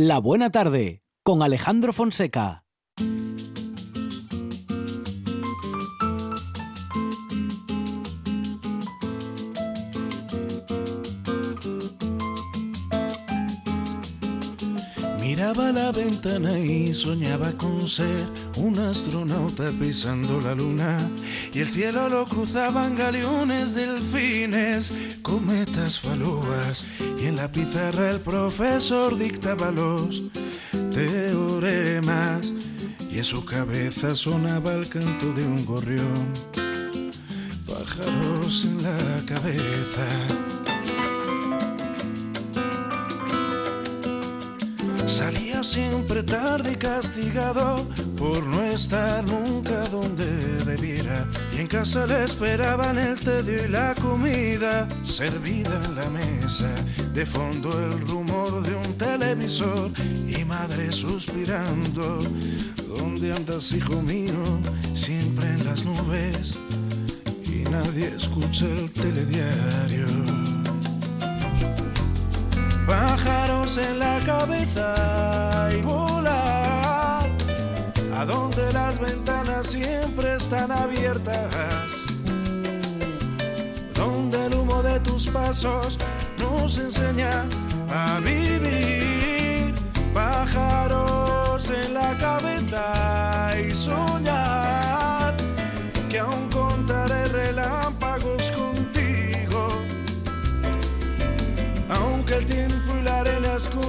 La Buena Tarde con Alejandro Fonseca. Miraba la ventana y soñaba con ser un astronauta pisando la luna y el cielo lo cruzaban galeones, delfines, cometas, falúas y en la pizarra el profesor dictaba los teoremas y en su cabeza sonaba el canto de un gorrión, pájaros en la cabeza. Salía siempre tarde y castigado por no estar nunca donde Y en casa le esperaban el tedio y la comida servida en la mesa. De fondo el rumor de un televisor y madre suspirando. ¿Dónde andas, hijo mío? Siempre en las nubes y nadie escucha el telediario pájaros en la cabeza y a donde las ventanas siempre están abiertas, donde el humo de tus pasos nos enseña a vivir, pájaros en la cabeza y soñar que aún contaré relámpagos contigo. Aunque el tiempo y la arena escondan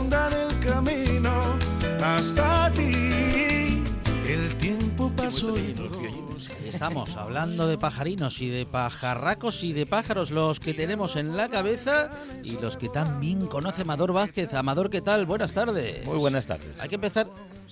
Ahí estamos, hablando de pajarinos y de pajarracos y de pájaros, los que tenemos en la cabeza y los que también conoce Amador Vázquez. Amador, ¿qué tal? Buenas tardes. Muy buenas tardes. Hay que empezar,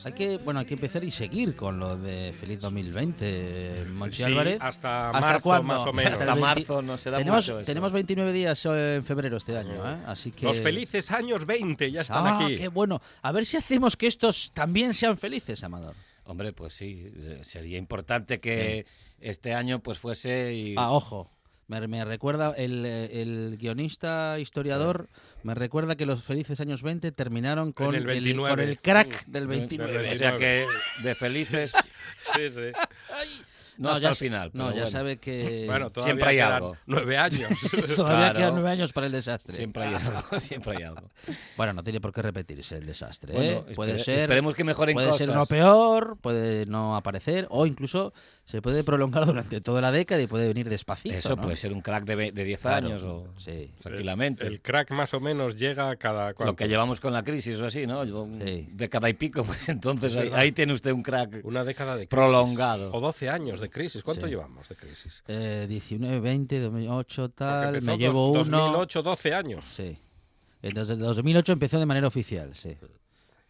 hay que, bueno, hay que empezar y seguir con lo de Feliz 2020, Monchi Sí, Álvarez. hasta ¿Hasta marzo, cuándo? más o menos. Hasta 20 marzo no será tenemos, mucho eso. tenemos 29 días eh, en febrero este año, ¿eh? así que Los felices años 20 ya están ah, aquí. qué bueno. A ver si hacemos que estos también sean felices, Amador. Hombre, pues sí, eh, sería importante que este año pues fuese y Ah, ojo. Me, me recuerda, el, eh, el guionista historiador me recuerda que los felices años 20 terminaron con el 29. con el crack Mm. del Del 29. o sea que de felices Sí, sí. No, No, hasta ya el final. No, ya bueno, sabe que Bueno, todavía Siempre hay algo. nueve años. todavía claro. quedan nueve años para el desastre. siempre hay algo, siempre hay algo. Bueno, no tiene por qué repetirse el desastre. Bueno, ¿eh? puede ser, esperemos que mejoren puede ser uno peor, puede no aparecer o incluso se puede prolongar durante toda la década y puede venir despacito. Eso ¿no? puede ser un crack de, de 10 Claro, años o sí. tranquilamente. El crack más o menos llega cada Lo ¿cuánto? que llevamos con la crisis o así, ¿no? Yo- Sí. Década y pico, pues entonces Es ahí, tiene usted un crack. una década de crisis. Prolongado. O 12 años de crisis. ¿Cuánto Sí. llevamos de crisis? Eh, 19, 20, 2008, Porque tal. Me llevo dos- uno. 2008, 12 años. Sí. Desde el 2008 empezó de manera oficial, sí.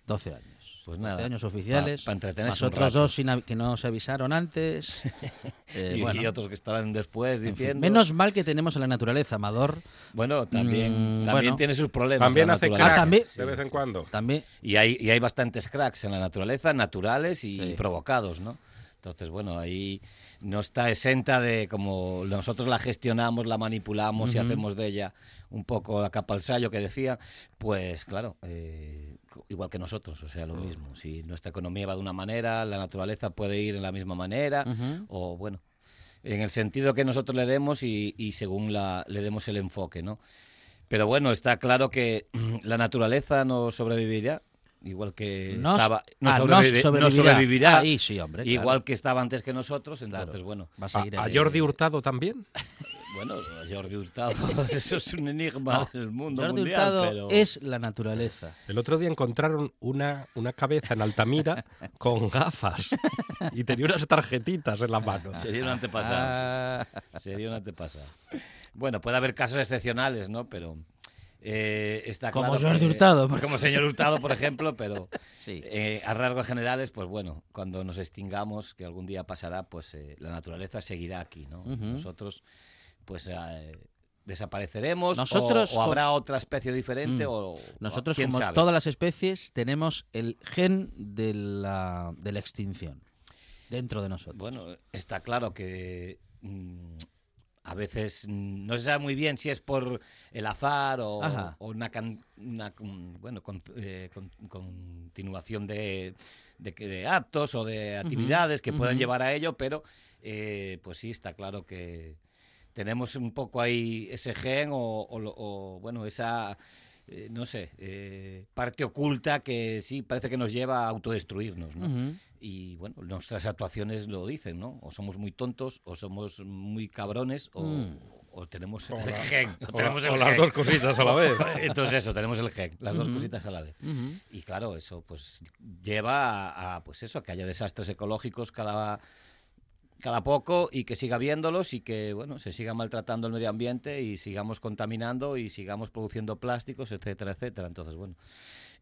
12 años. Pues 12 nada, años oficiales. pa- pa entretenerse un otros rato. dos sin que no se avisaron antes. Eh, y, bueno, y otros que estaban después en fin. diciendo. Menos mal que tenemos a la naturaleza, Amador. Bueno, también, Mm, también bueno. tiene sus problemas. También hace naturaleza. crack Ah, también. de vez en cuando. También. Y hay, y hay bastantes cracks en la naturaleza, naturales y Sí. provocados, ¿no? Entonces, bueno, ahí no está exenta de como nosotros la gestionamos, la manipulamos y hacemos de ella un poco la capa al sallo que decía, pues claro, eh, igual que nosotros, o sea, lo mismo. Si nuestra economía va de una manera, la naturaleza puede ir en la misma manera, o bueno, en el sentido que nosotros le demos y, y según la, le demos el enfoque, ¿no? Pero bueno, está claro que la naturaleza no sobrevivirá, igual que No, estaba, no, ah, no sobrevive- no sobrevivirá. sobrevivirá, Ahí sí, hombre, claro. igual que estaba antes que nosotros, entonces Claro. bueno, Va a ¿A, seguir a. Jordi Hurtado también? bueno, Jordi Hurtado, eso es un enigma No, del mundo Jordi mundial, Hurtado pero es la naturaleza. El otro día encontraron una, una cabeza en Altamira con gafas y tenía unas tarjetitas en la mano. sería un antepasado. Ah, Sería un antepasado. Bueno, puede haber casos excepcionales, ¿no? Pero eh, está Como claro Jordi que- Hurtado, por Como señor Hurtado, por ejemplo, pero sí. eh, a rasgos generales, pues bueno, cuando nos extingamos, que algún día pasará, pues eh, la naturaleza seguirá aquí, ¿no? Nosotros, pues eh, desapareceremos Nosotros o, o con- habrá otra especie diferente Mm. o Nosotros, quién como sabe. todas las especies, tenemos el gen de la, de la extinción dentro de nosotros. Bueno, está claro que mm, a veces no se sabe muy bien si es por el azar o, una, can- una, bueno, con- eh, con- continuación de, de, de actos o de actividades que puedan llevar a ello, pero eh, pues sí, está claro que tenemos un poco ahí ese gen o, o o, bueno, esa, eh, no sé, eh, parte oculta que sí parece que nos lleva a autodestruirnos, ¿no? Y bueno, nuestras actuaciones lo dicen, ¿no? O somos muy tontos, o somos muy cabrones, o, Mm. o tenemos O el la- gen. O, O, tenemos la- el o las gen. dos cositas a la vez. Entonces eso, tenemos el gen, las dos cositas a la vez. Y claro, eso pues lleva a, a, pues eso, a que haya desastres ecológicos cada cada poco y que siga viéndolos y que bueno se siga maltratando el medio ambiente y sigamos contaminando y sigamos produciendo plásticos etcétera etcétera. Entonces bueno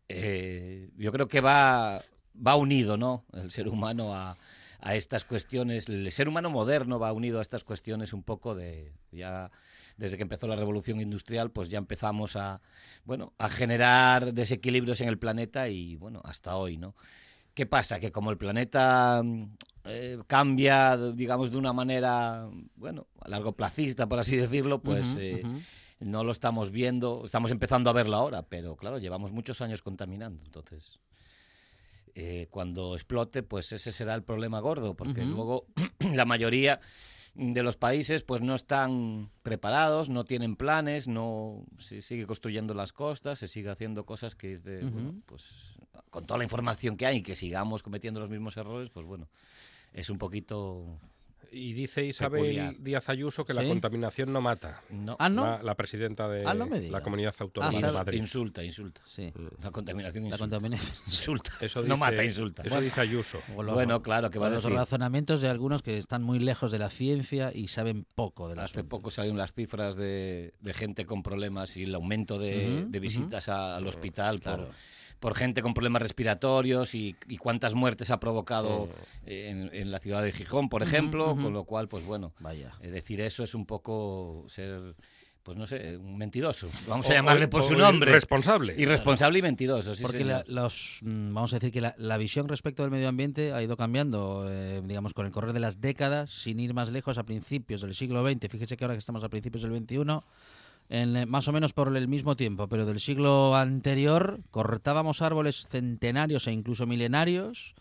eh, yo creo que va va unido no el ser humano a, a estas cuestiones el ser humano moderno va unido a estas cuestiones un poco de ya desde que empezó la revolución industrial pues ya empezamos a bueno a generar desequilibrios en el planeta y bueno hasta hoy no ¿Qué pasa? Que como el planeta mm, eh, cambia, digamos, de una manera, bueno, a largo placista, por así decirlo, pues eh, no lo estamos viendo, estamos empezando a verlo ahora, pero claro, llevamos muchos años contaminando, entonces eh, cuando explote, pues ese será el problema gordo, porque luego la mayoría de los países pues no están preparados, no tienen planes, no se sigue construyendo las costas, se sigue haciendo cosas que Ujú. bueno, pues con toda la información que hay y que sigamos cometiendo los mismos errores, pues bueno, es un poquito Y dice Isabel Peculiar. Díaz Ayuso que la contaminación no mata. no, Ah, ¿no? La, la presidenta de Ah, no la Comunidad Autónoma Ah, de. Madrid. insulta, insulta. Sí. La contaminación La insulta. contaminación. Insulta. Eso no dice- mata, insulta. Eso dice Ayuso. Los- Bueno, claro, que va los decir. razonamientos de algunos que están muy lejos de la ciencia y saben poco de la Hace poco salieron las cifras de, de gente con problemas y el aumento de, visitas a- al hospital Claro. por, por gente con problemas respiratorios y, y cuántas muertes ha provocado en, en la ciudad de Gijón, por ejemplo, ujú. con lo cual, pues bueno, Vaya. eh, decir eso es un poco ser, pues no sé, un mentiroso. Vamos a O- llamarle o- por o su nombre. Responsable. Irresponsable y mentiroso, sí, Porque la- los, mm, vamos a decir que la, la visión respecto del medio ambiente ha ido cambiando, eh, digamos, con el correr de las décadas, sin ir más lejos, a principios del siglo XX. Fíjese que ahora que estamos a principios del XXI, en, eh, más o menos por el mismo tiempo, pero del siglo anterior, cortábamos árboles centenarios e incluso milenarios,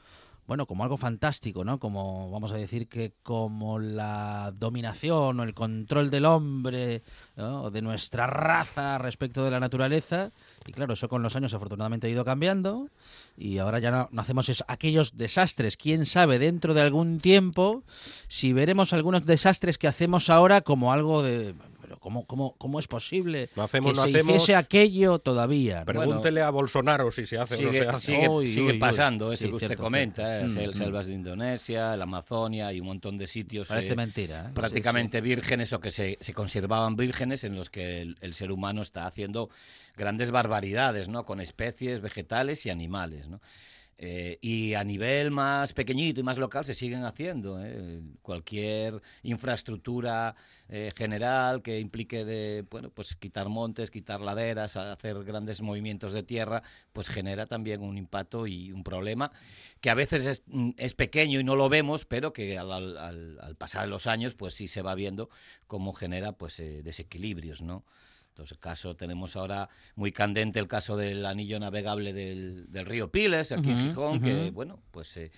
bueno, como algo fantástico, ¿no? Como, vamos a decir que como la dominación o el control del hombre, de nuestra raza respecto de la naturaleza. Y claro, eso con los años afortunadamente ha ido cambiando y ahora ya no, hacemos es- aquellos desastres. Quién sabe dentro de algún tiempo si veremos algunos desastres que hacemos ahora como algo de... Pero ¿cómo, cómo, cómo es posible No hacemos, que no se hacemos. hiciese aquello todavía? Pregúntele a Bolsonaro si se hace o no se hace. sigue- Uy, sigue uy, uy. pasando eso Sí, que usted cierto, comenta, cierto. eh, Mm, sel- selvas de Indonesia, la Amazonia y un montón de sitios Parece eh, mentira. ¿eh? prácticamente vírgenes o que se, se conservaban vírgenes en los que el, el ser humano está haciendo grandes barbaridades, ¿no? Con especies vegetales y animales, ¿no? Eh, y a nivel más pequeñito y más local se siguen haciendo. ¿eh? Cualquier infraestructura eh, general que implique de bueno pues quitar montes, quitar laderas, hacer grandes movimientos de tierra, pues genera también un impacto y un problema que a veces es, mm, es pequeño y no lo vemos, pero que al, al- al- pasar los años pues sí se va viendo cómo genera pues desequilibrios, ¿no? Entonces, el caso, tenemos ahora muy candente el caso del anillo navegable del, del río Piles, aquí en Gijón, que, bueno, pues eh,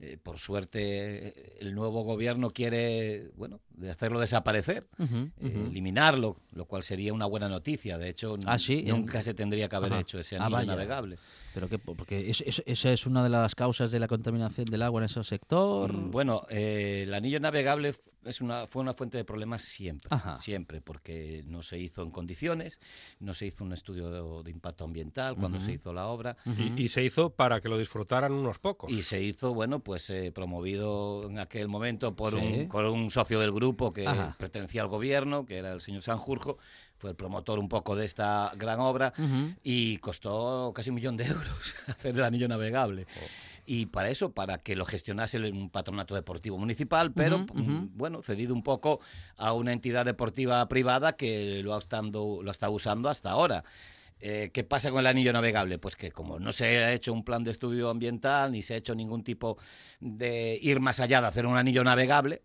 eh, por suerte eh, el nuevo gobierno quiere, bueno, de hacerlo desaparecer, eh, eliminarlo, lo cual sería una buena noticia. De hecho, Ah, sí, en- nunca se tendría que haber Ajá. hecho ese Ah, anillo navegable. Pero que, porque es- es- esa es una de las causas de la contaminación del agua en ese sector. Mm, Bueno, eh, el anillo navegable es una, fue una fuente de problemas siempre, Ajá. siempre, porque no se hizo en condiciones, no se hizo un estudio de, de impacto ambiental cuando se hizo la obra, Y, y se hizo para que lo disfrutaran unos pocos. y se hizo, bueno, pues eh, promovido en aquel momento por, Sí. un, por un socio del grupo que Ajá. pertenecía al gobierno, que era el señor Sanjurjo, fue el promotor un poco de esta gran obra, y costó casi un millón de euros hacer el anillo navegable. Oh. Y para eso, para que lo gestionase un patronato deportivo municipal, pero mm, bueno, cedido un poco a una entidad deportiva privada que lo ha estado, lo está usando hasta ahora. Eh, ¿Qué pasa con el anillo navegable? Pues que como no se ha hecho un plan de estudio ambiental, ni se ha hecho ningún tipo de ir más allá de hacer un anillo navegable,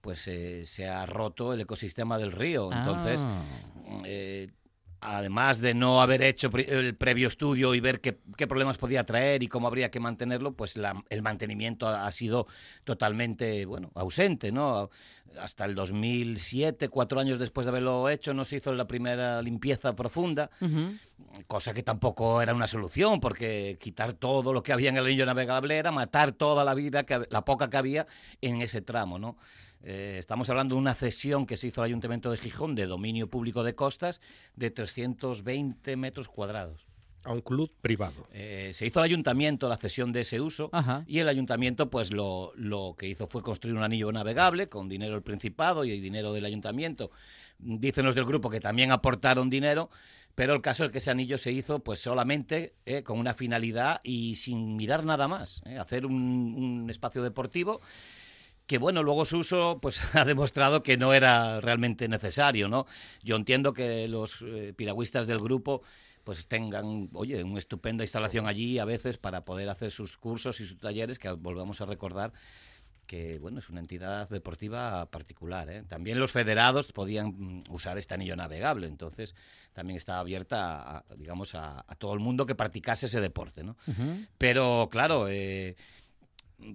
pues eh, se ha roto el ecosistema del río. Entonces, Ah. eh, además de no haber hecho el previo estudio y ver qué, qué problemas podía traer y cómo habría que mantenerlo, pues la- el mantenimiento ha, ha sido totalmente, bueno, ausente, ¿no? Hasta el 2007, cuatro años después de haberlo hecho, no se hizo la primera limpieza profunda, cosa que tampoco era una solución, porque quitar todo lo que había en el anillo navegable era matar toda la vida, que, la poca que había en ese tramo, ¿no? Eh, estamos hablando de una cesión que se hizo al Ayuntamiento de Gijón de dominio público de costas de 320 metros cuadrados. A un club privado. Eh, se hizo al ayuntamiento la cesión de ese uso Ajá. y el ayuntamiento pues lo, lo que hizo fue construir un anillo navegable con dinero del Principado y dinero del ayuntamiento. Dicen los del grupo que también aportaron dinero, pero el caso es que ese anillo se hizo pues solamente eh, con una finalidad y sin mirar nada más, eh, hacer un, un espacio deportivo que bueno, luego su uso pues ha demostrado que no era realmente necesario, ¿no? Yo entiendo que los eh, piragüistas del grupo pues tengan, oye, una estupenda instalación allí a veces para poder hacer sus cursos y sus talleres, que volvamos a recordar que bueno, es una entidad deportiva particular. ¿eh? También los federados podían usar este anillo navegable, entonces también estaba abierta, a, digamos, a, a, todo el mundo que practicase ese deporte. ¿no? Pero claro, eh,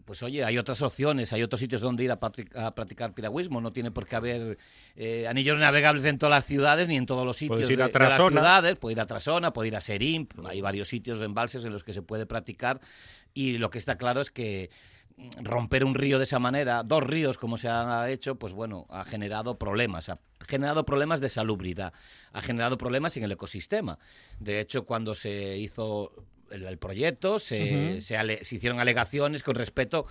pues oye, hay otras opciones, hay otros sitios donde ir a, practic- a practicar piragüismo. No tiene por qué haber eh, anillos navegables en todas las ciudades ni en todos los sitios Puedes ir a de, de las ciudades. Puede ir a Trasona, puede ir a Serín. Hay varios sitios de embalses en los que se puede practicar. Y lo que está claro es que romper un río de esa manera, dos ríos como se ha hecho, pues bueno, ha generado problemas, ha generado problemas de salubridad, ha generado problemas en el ecosistema. De hecho, cuando se hizo el, el proyecto, se, se ale- se hicieron alegaciones con respecto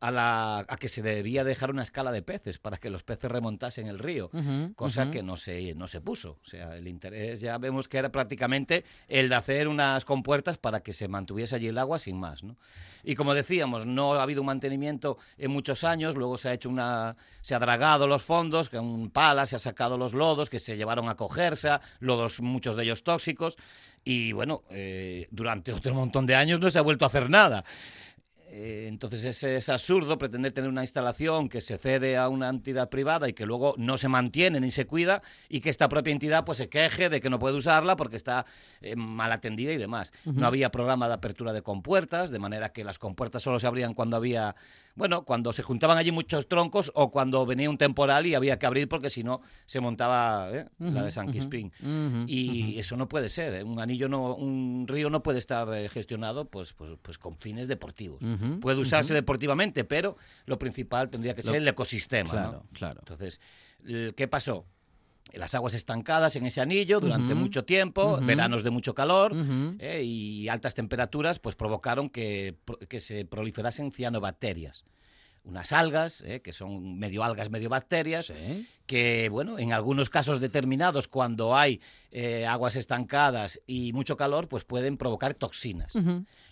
a, la, a que se debía dejar una escala de peces para que los peces remontasen el río cosa que no se, no se puso. O sea, el interés ya vemos que era prácticamente el de hacer unas compuertas para que se mantuviese allí el agua sin más. ¿no? Y como decíamos, no ha habido un mantenimiento en muchos años, luego se ha hecho una. se ha dragado los fondos, con palas, se ha sacado los lodos que se llevaron a cogerse, lodos, muchos de ellos tóxicos, y bueno, eh, durante otro montón de años no se ha vuelto a hacer nada. Eh, Entonces es, es absurdo pretender tener una instalación que se cede a una entidad privada y que luego no se mantiene ni se cuida y que esta propia entidad pues se queje de que no puede usarla porque está eh, mal atendida y demás. No había programa de apertura de compuertas, de manera que las compuertas solo se abrían cuando había, bueno, cuando se juntaban allí muchos troncos o cuando venía un temporal y había que abrir porque si no se montaba ¿eh? la de San Spring. Ujú, Y eso no puede ser. ¿eh? Un anillo no, un río no puede estar eh, gestionado pues, pues, pues con fines deportivos. Puede usarse deportivamente, pero lo principal tendría que Lo- ser el ecosistema. ¿no? Claro, claro. Entonces, ¿qué pasó? Las aguas estancadas en ese anillo durante mucho tiempo, veranos de mucho calor eh, y altas temperaturas, pues provocaron que, que se proliferasen cianobacterias. Unas algas, eh, que son medio algas, medio bacterias, Sí. que, bueno, en algunos casos determinados, cuando hay eh, aguas estancadas y mucho calor, pues pueden provocar toxinas.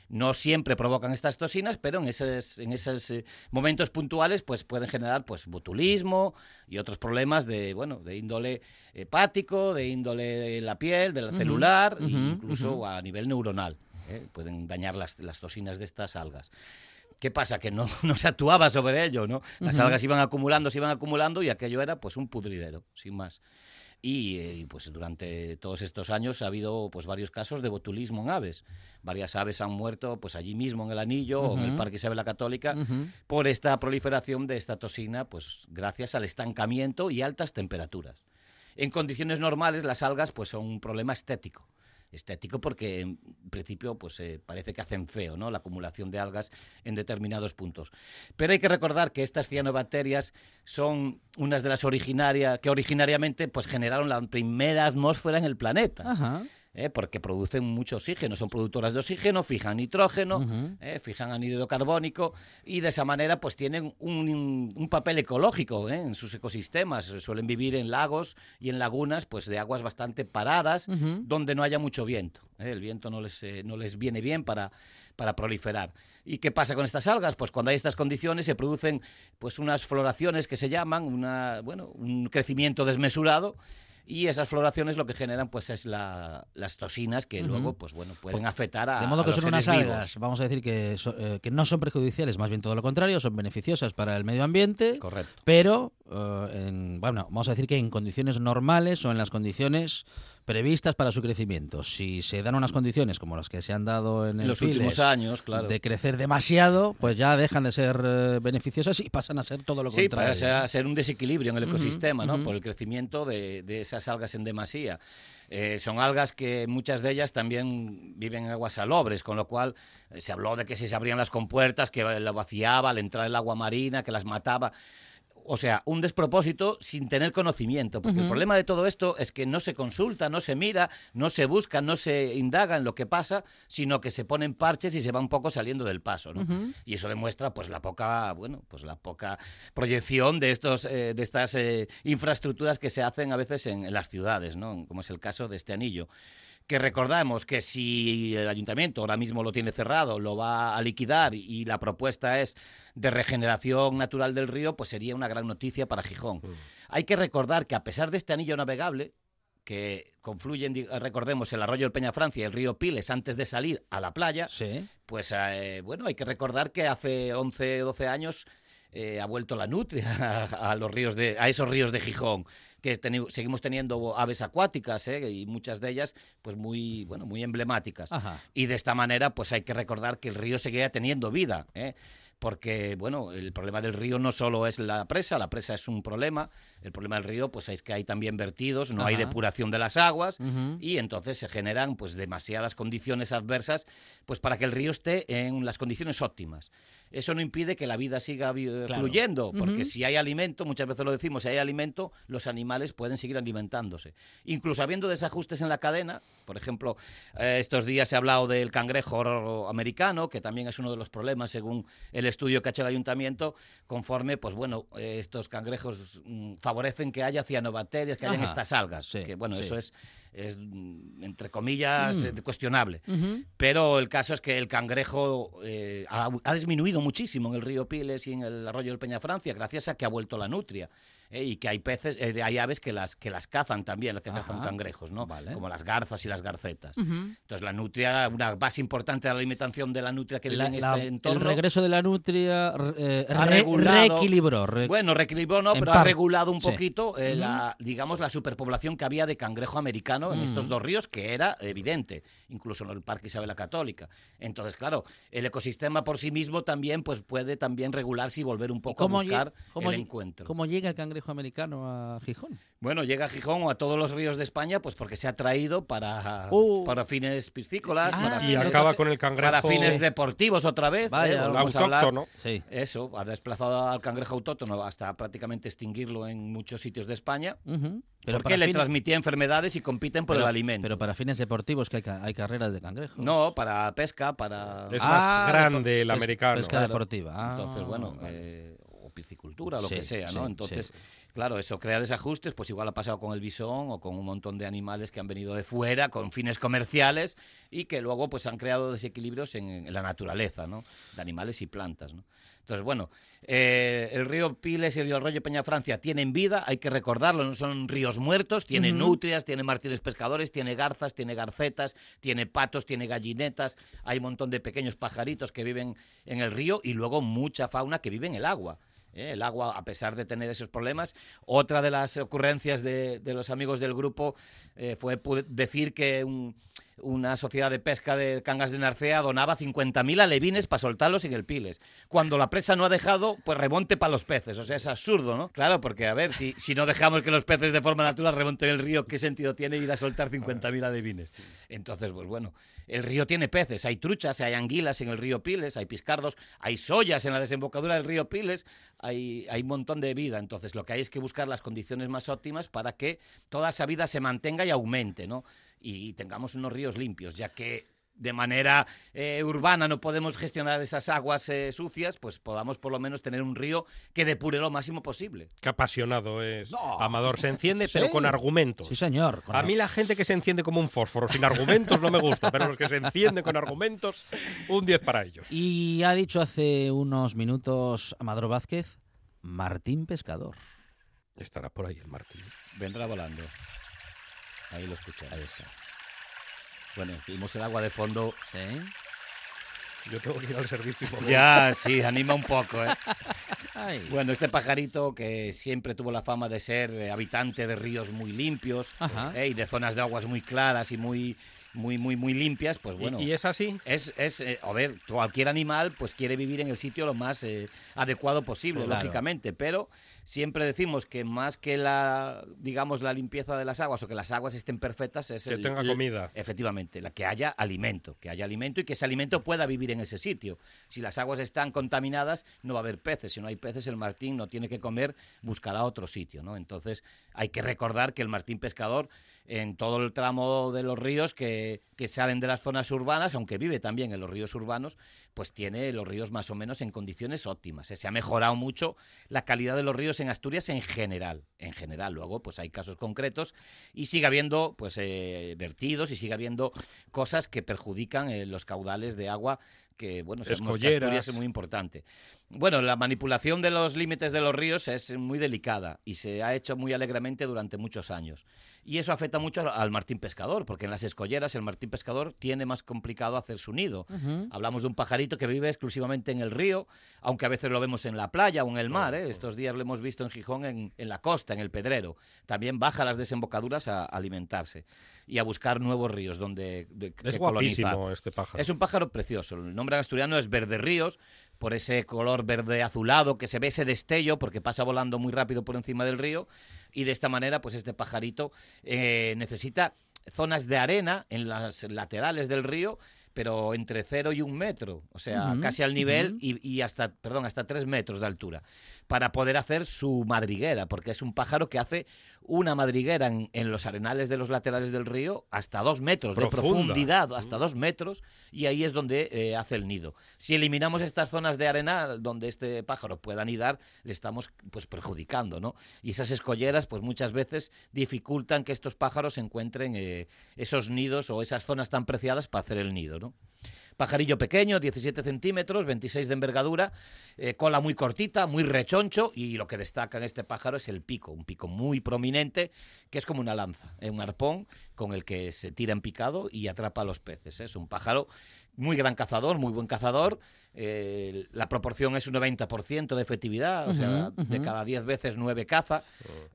No siempre provocan estas toxinas, pero en esos, en esos eh, momentos puntuales, pues pueden generar pues botulismo y otros problemas de, bueno, de índole hepático, de índole de la piel, de la celular, e incluso a nivel neuronal. ¿eh? Pueden dañar las, las toxinas de estas algas. ¿Qué pasa? Que no, no se actuaba sobre ello, ¿no? Las algas iban acumulando, se iban acumulando y aquello era pues un pudridero, sin más. Y eh, pues durante todos estos años ha habido pues varios casos de botulismo en aves. Varias aves han muerto pues allí mismo en el Anillo o en el. Parque Isabel la Católica por esta proliferación de esta toxina, pues gracias al estancamiento y altas temperaturas. En condiciones normales las algas pues son un problema estético. Estético porque en principio pues eh, parece que hacen feo, ¿no? La acumulación de algas en determinados puntos. Pero hay que recordar que estas cianobacterias son unas de las originarias que originariamente pues generaron la primera atmósfera en el planeta. Ajá. ¿Eh? porque producen mucho oxígeno, son productoras de oxígeno, fijan nitrógeno. ¿eh? fijan anhídrido carbónico y de esa manera pues tienen un, un papel ecológico ¿eh? en sus ecosistemas. Suelen vivir en lagos y en lagunas pues de aguas bastante paradas donde no haya mucho viento. El viento no les, no les viene bien para, para proliferar. ¿Y qué pasa con estas algas? Pues cuando hay estas condiciones se producen pues unas floraciones que se llaman, una, bueno, un crecimiento desmesurado y esas floraciones lo que generan pues es la- las toxinas que luego pues bueno pueden afectar a De modo que son unas algas, vivos. vamos a decir que, so- eh, que no son perjudiciales, más bien todo lo contrario, son beneficiosas para el medio ambiente, Correcto. pero eh, en, bueno, vamos a decir que en condiciones normales o en las condiciones previstas para su crecimiento. Si se dan unas condiciones como las que se han dado en En el los últimos años, claro. de crecer demasiado, pues ya dejan de ser eh, beneficiosas y pasan a ser todo lo Sí, contrario. para ser, ser un desequilibrio en el ecosistema, ¿no? Por el crecimiento de, de esas algas en demasía. Eh, son algas que muchas de ellas también viven en aguas salobres, con lo cual eh, se habló de que si se abrían las compuertas, que la vaciaba al entrar el agua marina, que las mataba. O sea, un despropósito sin tener conocimiento, porque el problema de todo esto es que no se consulta, no se mira, no se busca, no se indaga en lo que pasa, sino que se ponen parches y se va un poco saliendo del paso, ¿no? Y eso demuestra pues la poca, bueno, pues la poca proyección de estos eh, de estas eh, infraestructuras que se hacen a veces en, en las ciudades, ¿no? Como es el caso de este anillo. Que recordamos que si el ayuntamiento ahora mismo lo tiene cerrado, lo va a liquidar y la propuesta es de regeneración natural del río, pues sería una gran noticia para Gijón. Hay que recordar que a pesar de este anillo navegable, que confluyen, recordemos, el arroyo del Peñafrancia y el río Piles antes de salir a la playa, Sí. pues eh, bueno, hay que recordar que hace 11 o 12 años eh, ha vuelto la nutria a, a los ríos de, a esos ríos de Gijón, que teni- seguimos teniendo aves acuáticas ¿eh? y muchas de ellas pues muy, bueno, muy emblemáticas. Ajá. Y de esta manera, pues hay que recordar que el río seguía teniendo vida, ¿eh? porque, bueno, el problema del río no solo es la presa, la presa es un problema, el problema del río, pues es que hay también vertidos, no hay depuración de las aguas, y entonces se generan, pues, demasiadas condiciones adversas, pues, para que el río esté en las condiciones óptimas. Eso no impide que la vida siga Claro. fluyendo, porque si hay alimento, muchas veces lo decimos, si hay alimento, los animales pueden seguir alimentándose. Incluso habiendo desajustes en la cadena, por ejemplo, eh, estos días se ha hablado del cangrejo americano, que también es uno de los problemas según el estudio que ha hecho el ayuntamiento, conforme, pues bueno, eh, estos cangrejos mm, favorecen que haya cianobacterias, que hayan Ajá. estas algas, Sí, que bueno, sí. eso es, es, mm, entre comillas, eh, cuestionable. Pero el caso es que el cangrejo eh, ha, ha disminuido muchísimo en el río Piles y en el arroyo del Peñafrancia, gracias a que ha vuelto la nutria. Eh, y que hay peces, eh, hay aves que las, que las cazan también, las que cazan cangrejos, ¿no? Vale. Como las garzas y las garcetas. Entonces la nutria, una base importante de la alimentación de la nutria que vive La- en la- este entorno. el regreso de la nutria eh, Ha re- regulado- reequilibró. re- Bueno, reequilibró no, en pero par- ha regulado un sí. poquito, la, digamos, la superpoblación que había de cangrejo americano en estos Mm. dos ríos, que era evidente, incluso en el Parque Isabel la Católica. Entonces, claro, el ecosistema por sí mismo también pues puede también regularse y volver un ¿Y poco a buscar el encuentro. cómo llega el cangrejo americano a Gijón? Bueno, llega a Gijón o a todos los ríos de España, pues porque se ha traído para, Uh. para fines piscícolas, Ah, para Y fines, acaba con el cangrejo para fines deportivos otra vez. Vaya, ¿eh? Autóctono. Sí. Eso, ha desplazado al cangrejo autóctono hasta prácticamente extinguirlo en muchos sitios de España. Ujú. porque para le fines- transmitía enfermedades y compiten por pero- el alimento. Pero para fines deportivos que hay, ca- hay carreras de cangrejos. No, para pesca, para... Es Ah, más grande el americano. pesca Claro. deportiva. Ah, Entonces, bueno, eh, piscicultura, lo Sí, que sea, ¿no? sí, Entonces, sí. claro, eso crea desajustes, pues igual ha pasado con el bisón o con un montón de animales que han venido de fuera con fines comerciales y que luego pues han creado desequilibrios en, en la naturaleza, ¿no? De animales y plantas, ¿no? Entonces, bueno, eh, el río Piles y el río Arroyo Peñafrancia tienen vida, hay que recordarlo, no son ríos muertos, tiene nutrias, tiene martires pescadores, tiene garzas, tiene garcetas, tiene patos, tiene gallinetas, hay un montón de pequeños pajaritos que viven en el río y luego mucha fauna que vive en el agua. ¿Eh? El agua, a pesar de tener esos problemas, otra de las ocurrencias de, los amigos del grupo eh, fue decir que un- una sociedad de pesca de cangas de Narcea donaba 50.000 alevines para soltarlos en el Piles. Cuando la presa no ha dejado, pues remonte para los peces. O sea, es absurdo, ¿no? Claro, porque a ver, si, si no dejamos que los peces de forma natural remonten el río, ¿qué sentido tiene ir a soltar 50.000 alevines? Entonces, pues bueno, el río tiene peces, hay truchas, hay anguilas en el río Piles, hay piscardos, hay soyas en la desembocadura del río Piles, hay, hay un montón de vida. Entonces, lo que hay es que buscar las condiciones más óptimas para que toda esa vida se mantenga y aumente, ¿no? Y tengamos unos ríos limpios, ya que de manera eh, urbana no podemos gestionar esas aguas eh, sucias, pues podamos por lo menos tener un río que depure lo máximo posible. Qué apasionado es. No. Amador se enciende, pero Sí. con argumentos. Sí, señor. con A mí la gente que se enciende como un fósforo sin argumentos no me gusta, pero los que se encienden con argumentos, un 10 para ellos. Y ha dicho hace unos minutos Amador Vázquez, Martín Pescador. Estará por ahí el Martín. Vendrá volando. Ahí lo escuché. Ahí está. Bueno, vimos el agua de fondo. Sí. Yo tengo que ir al servicio. por Ya, sí, anima un poco, ¿eh? Ay. Bueno, este pajarito que siempre tuvo la fama de ser eh, habitante de ríos muy limpios eh, y de zonas de aguas muy claras y muy, muy, muy, muy limpias, pues ¿Y- bueno. ¿Y, es así? Es, es eh, a ver, cualquier animal pues quiere vivir en el sitio lo más eh, adecuado posible, Claro. lógicamente, pero siempre decimos que más que la, digamos, la limpieza de las aguas o que las aguas estén perfectas es Que el- tenga el- comida. Efectivamente, la que haya alimento, que haya alimento y que ese alimento pueda vivir en ese sitio. Si las aguas están contaminadas, no va a haber peces. Si no hay peces, el martín no tiene que comer, buscará otro sitio, ¿no? Entonces, hay que recordar que el martín pescador, en todo el tramo de los ríos que, que salen de las zonas urbanas, aunque vive también en los ríos urbanos, pues tiene los ríos más o menos en condiciones óptimas. ¿eh? Se ha mejorado mucho la calidad de los ríos en Asturias en general. En general, luego, pues hay casos concretos y sigue habiendo pues eh, vertidos y sigue habiendo cosas que perjudican eh, los caudales de agua que bueno sabemos que Escolleras. Asturias es muy importante bueno la manipulación de los límites de los ríos es muy delicada y se ha hecho muy alegremente durante muchos años y eso afecta mucho al- martín pescador porque en las escolleras el martín pescador tiene más complicado hacer su nido. Hablamos de un pajarito que vive exclusivamente en el río, aunque a veces lo vemos en la playa o en el mar. ¿eh? Estos días lo hemos visto en Gijón, en, en la costa, en el Pedrero. También baja las desembocaduras a, alimentarse y a buscar nuevos ríos donde de- que Es colonizar. guapísimo este pájaro. Es un pájaro precioso. El nombre asturiano es verde ríos, por ese color verde azulado que se ve ese destello, porque pasa volando muy rápido por encima del río. Y de esta manera, pues este pajarito eh, necesita zonas de arena en las laterales del río pero entre cero y un metro, o sea, casi al nivel y, y hasta, perdón, hasta tres metros de altura, para poder hacer su madriguera, porque es un pájaro que hace una madriguera en, en los arenales de los laterales del río hasta dos metros de profundidad, hasta dos metros, y ahí es donde eh, hace el nido. Si eliminamos estas zonas de arena donde este pájaro pueda anidar, le estamos pues perjudicando, ¿no? Y esas escolleras, pues muchas veces dificultan que estos pájaros encuentren eh, esos nidos o esas zonas tan preciadas para hacer el nido, ¿no? Pajarillo pequeño, 17 centímetros, 26 de envergadura, eh, cola muy cortita, muy rechoncho y lo que destaca en este pájaro es el pico, un pico muy prominente que es como una lanza, eh, un arpón con el que se tira en picado y atrapa a los peces. ¿eh? Es un pájaro muy gran cazador, muy buen cazador. Eh, la proporción es un 90% de efectividad, o sea, de cada 10 veces 9 caza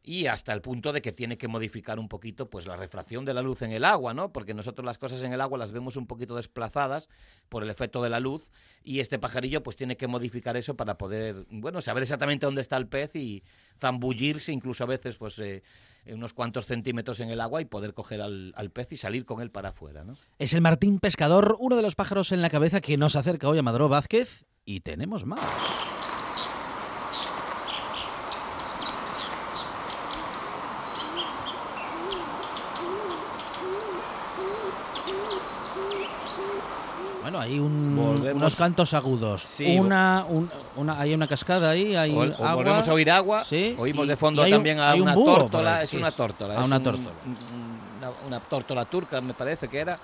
y hasta el punto de que tiene que modificar un poquito pues la refracción de la luz en el agua, ¿no? Porque nosotros las cosas en el agua las vemos un poquito desplazadas por el efecto de la luz y este pajarillo pues tiene que modificar eso para poder, bueno, saber exactamente dónde está el pez y zambullirse incluso a veces pues eh, unos cuantos centímetros en el agua y poder coger al, al pez y salir con él para afuera, ¿no? Es el Martín Pescador, uno de los pájaros en la cabeza que nos acerca hoy a Madro Vázquez. Y tenemos más. Bueno, hay un- unos cantos agudos. Sí, una, un- una, hay una cascada ahí, hay O- o agua. volvemos a oír agua, Sí, oímos y- de fondo un- también a una tórtola, es una tórtola, A una un- tórtola. un- una, una tórtola turca me parece que era,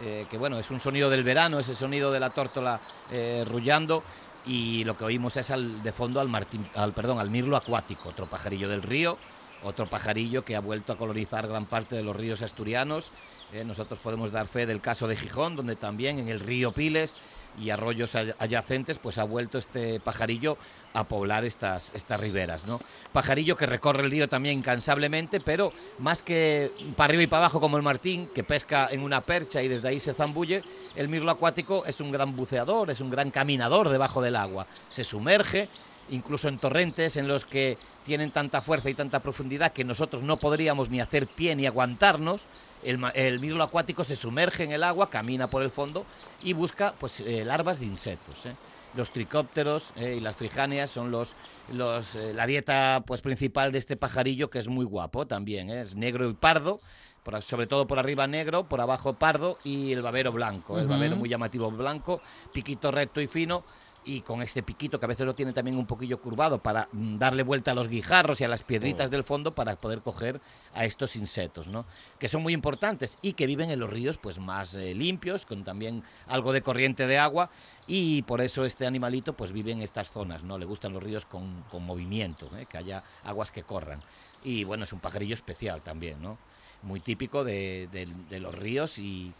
eh, que bueno, es un sonido del verano, ese sonido de la tórtola eh, rullando y lo que oímos es al, de fondo al, martín, al, perdón, al mirlo acuático, otro pajarillo del río, otro pajarillo que ha vuelto a colonizar gran parte de los ríos asturianos. Eh, nosotros podemos dar fe del caso de Gijón, donde también en el río Piles y arroyos adyacentes, pues ha vuelto este pajarillo a poblar estas, estas riberas, ¿no? Pajarillo que recorre el río también incansablemente, pero más que para arriba y para abajo como el martín, que pesca en una percha y desde ahí se zambulle, el mirlo acuático es un gran buceador, es un gran caminador debajo del agua. Se sumerge, incluso en torrentes en los que tienen tanta fuerza y tanta profundidad que nosotros no podríamos ni hacer pie ni aguantarnos. El, el mirlo acuático se sumerge en el agua, camina por el fondo y busca pues, eh, larvas de insectos. ¿eh? Los tricópteros eh, y las frijáneas son los, la dieta pues, principal de este pajarillo que es muy guapo también. Es negro y pardo, por- sobre todo por arriba negro, por abajo pardo y el babero blanco. El babero muy llamativo blanco, piquito recto y fino y con este piquito que a veces lo tiene también un poquillo curvado para mm, darle vuelta a los guijarros y a las piedritas del fondo para poder coger a estos insectos, ¿no? Que son muy importantes y que viven en los ríos pues más eh, limpios, con también algo de corriente de agua y por eso este animalito pues vive en estas zonas, ¿no? Le gustan los ríos con, con movimiento, ¿eh? que haya aguas que corran. Y bueno, es un pajarillo especial también, ¿no? Muy típico de, de- de los ríos y,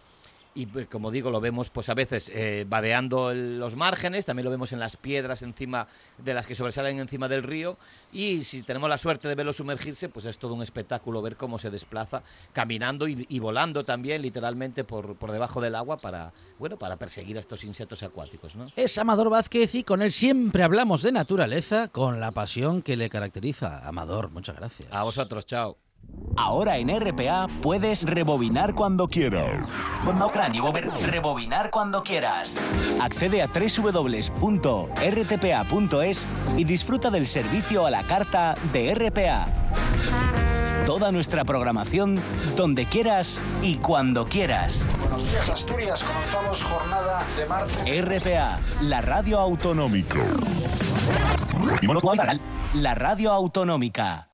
y pues, como digo, lo vemos pues a veces eh, vadeando el- los márgenes, también lo vemos en las piedras encima de las que sobresalen encima del río y si tenemos la suerte de verlo sumergirse, pues es todo un espectáculo ver cómo se desplaza caminando y, y volando también literalmente por, por debajo del agua para, bueno, para perseguir a estos insectos acuáticos, ¿no? Es Amador Vázquez y con él siempre hablamos de naturaleza con la pasión que le caracteriza. Amador, muchas gracias. A vosotros, chao. Ahora en RPA puedes rebobinar cuando quieras. Rebobinar cuando quieras. Accede a www.rtpa.es y disfruta del servicio a la carta de RPA. Toda nuestra programación donde quieras y cuando quieras. Buenos días, Asturias. Comenzamos jornada de martes. RPA, la radio autonómica. La radio autonómica.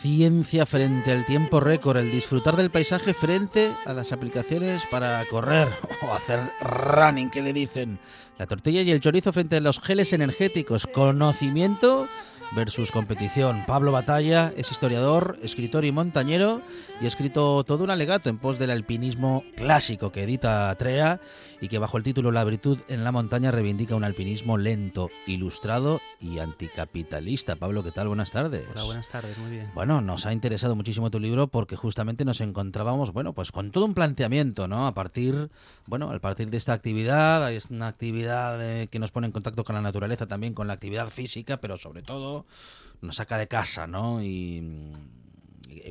Paciencia frente al tiempo récord, el disfrutar del paisaje frente a las aplicaciones para correr o hacer running, que le dicen. La tortilla y el chorizo frente a los geles energéticos, conocimiento versus competición. Pablo Batalla es historiador, escritor y montañero y ha escrito todo un alegato en pos del alpinismo clásico que edita Trea y que bajo el título La virtud en la montaña reivindica un alpinismo lento, ilustrado y anticapitalista. Pablo, ¿qué tal? Buenas tardes. Hola, buenas tardes, muy bien. Bueno, nos ha interesado muchísimo tu libro porque justamente nos encontrábamos, bueno, pues con todo un planteamiento, ¿no? A partir, bueno, al partir de esta actividad, es una actividad eh, que nos pone en contacto con la naturaleza, también con la actividad física, pero sobre todo nos saca de casa, ¿no? Y,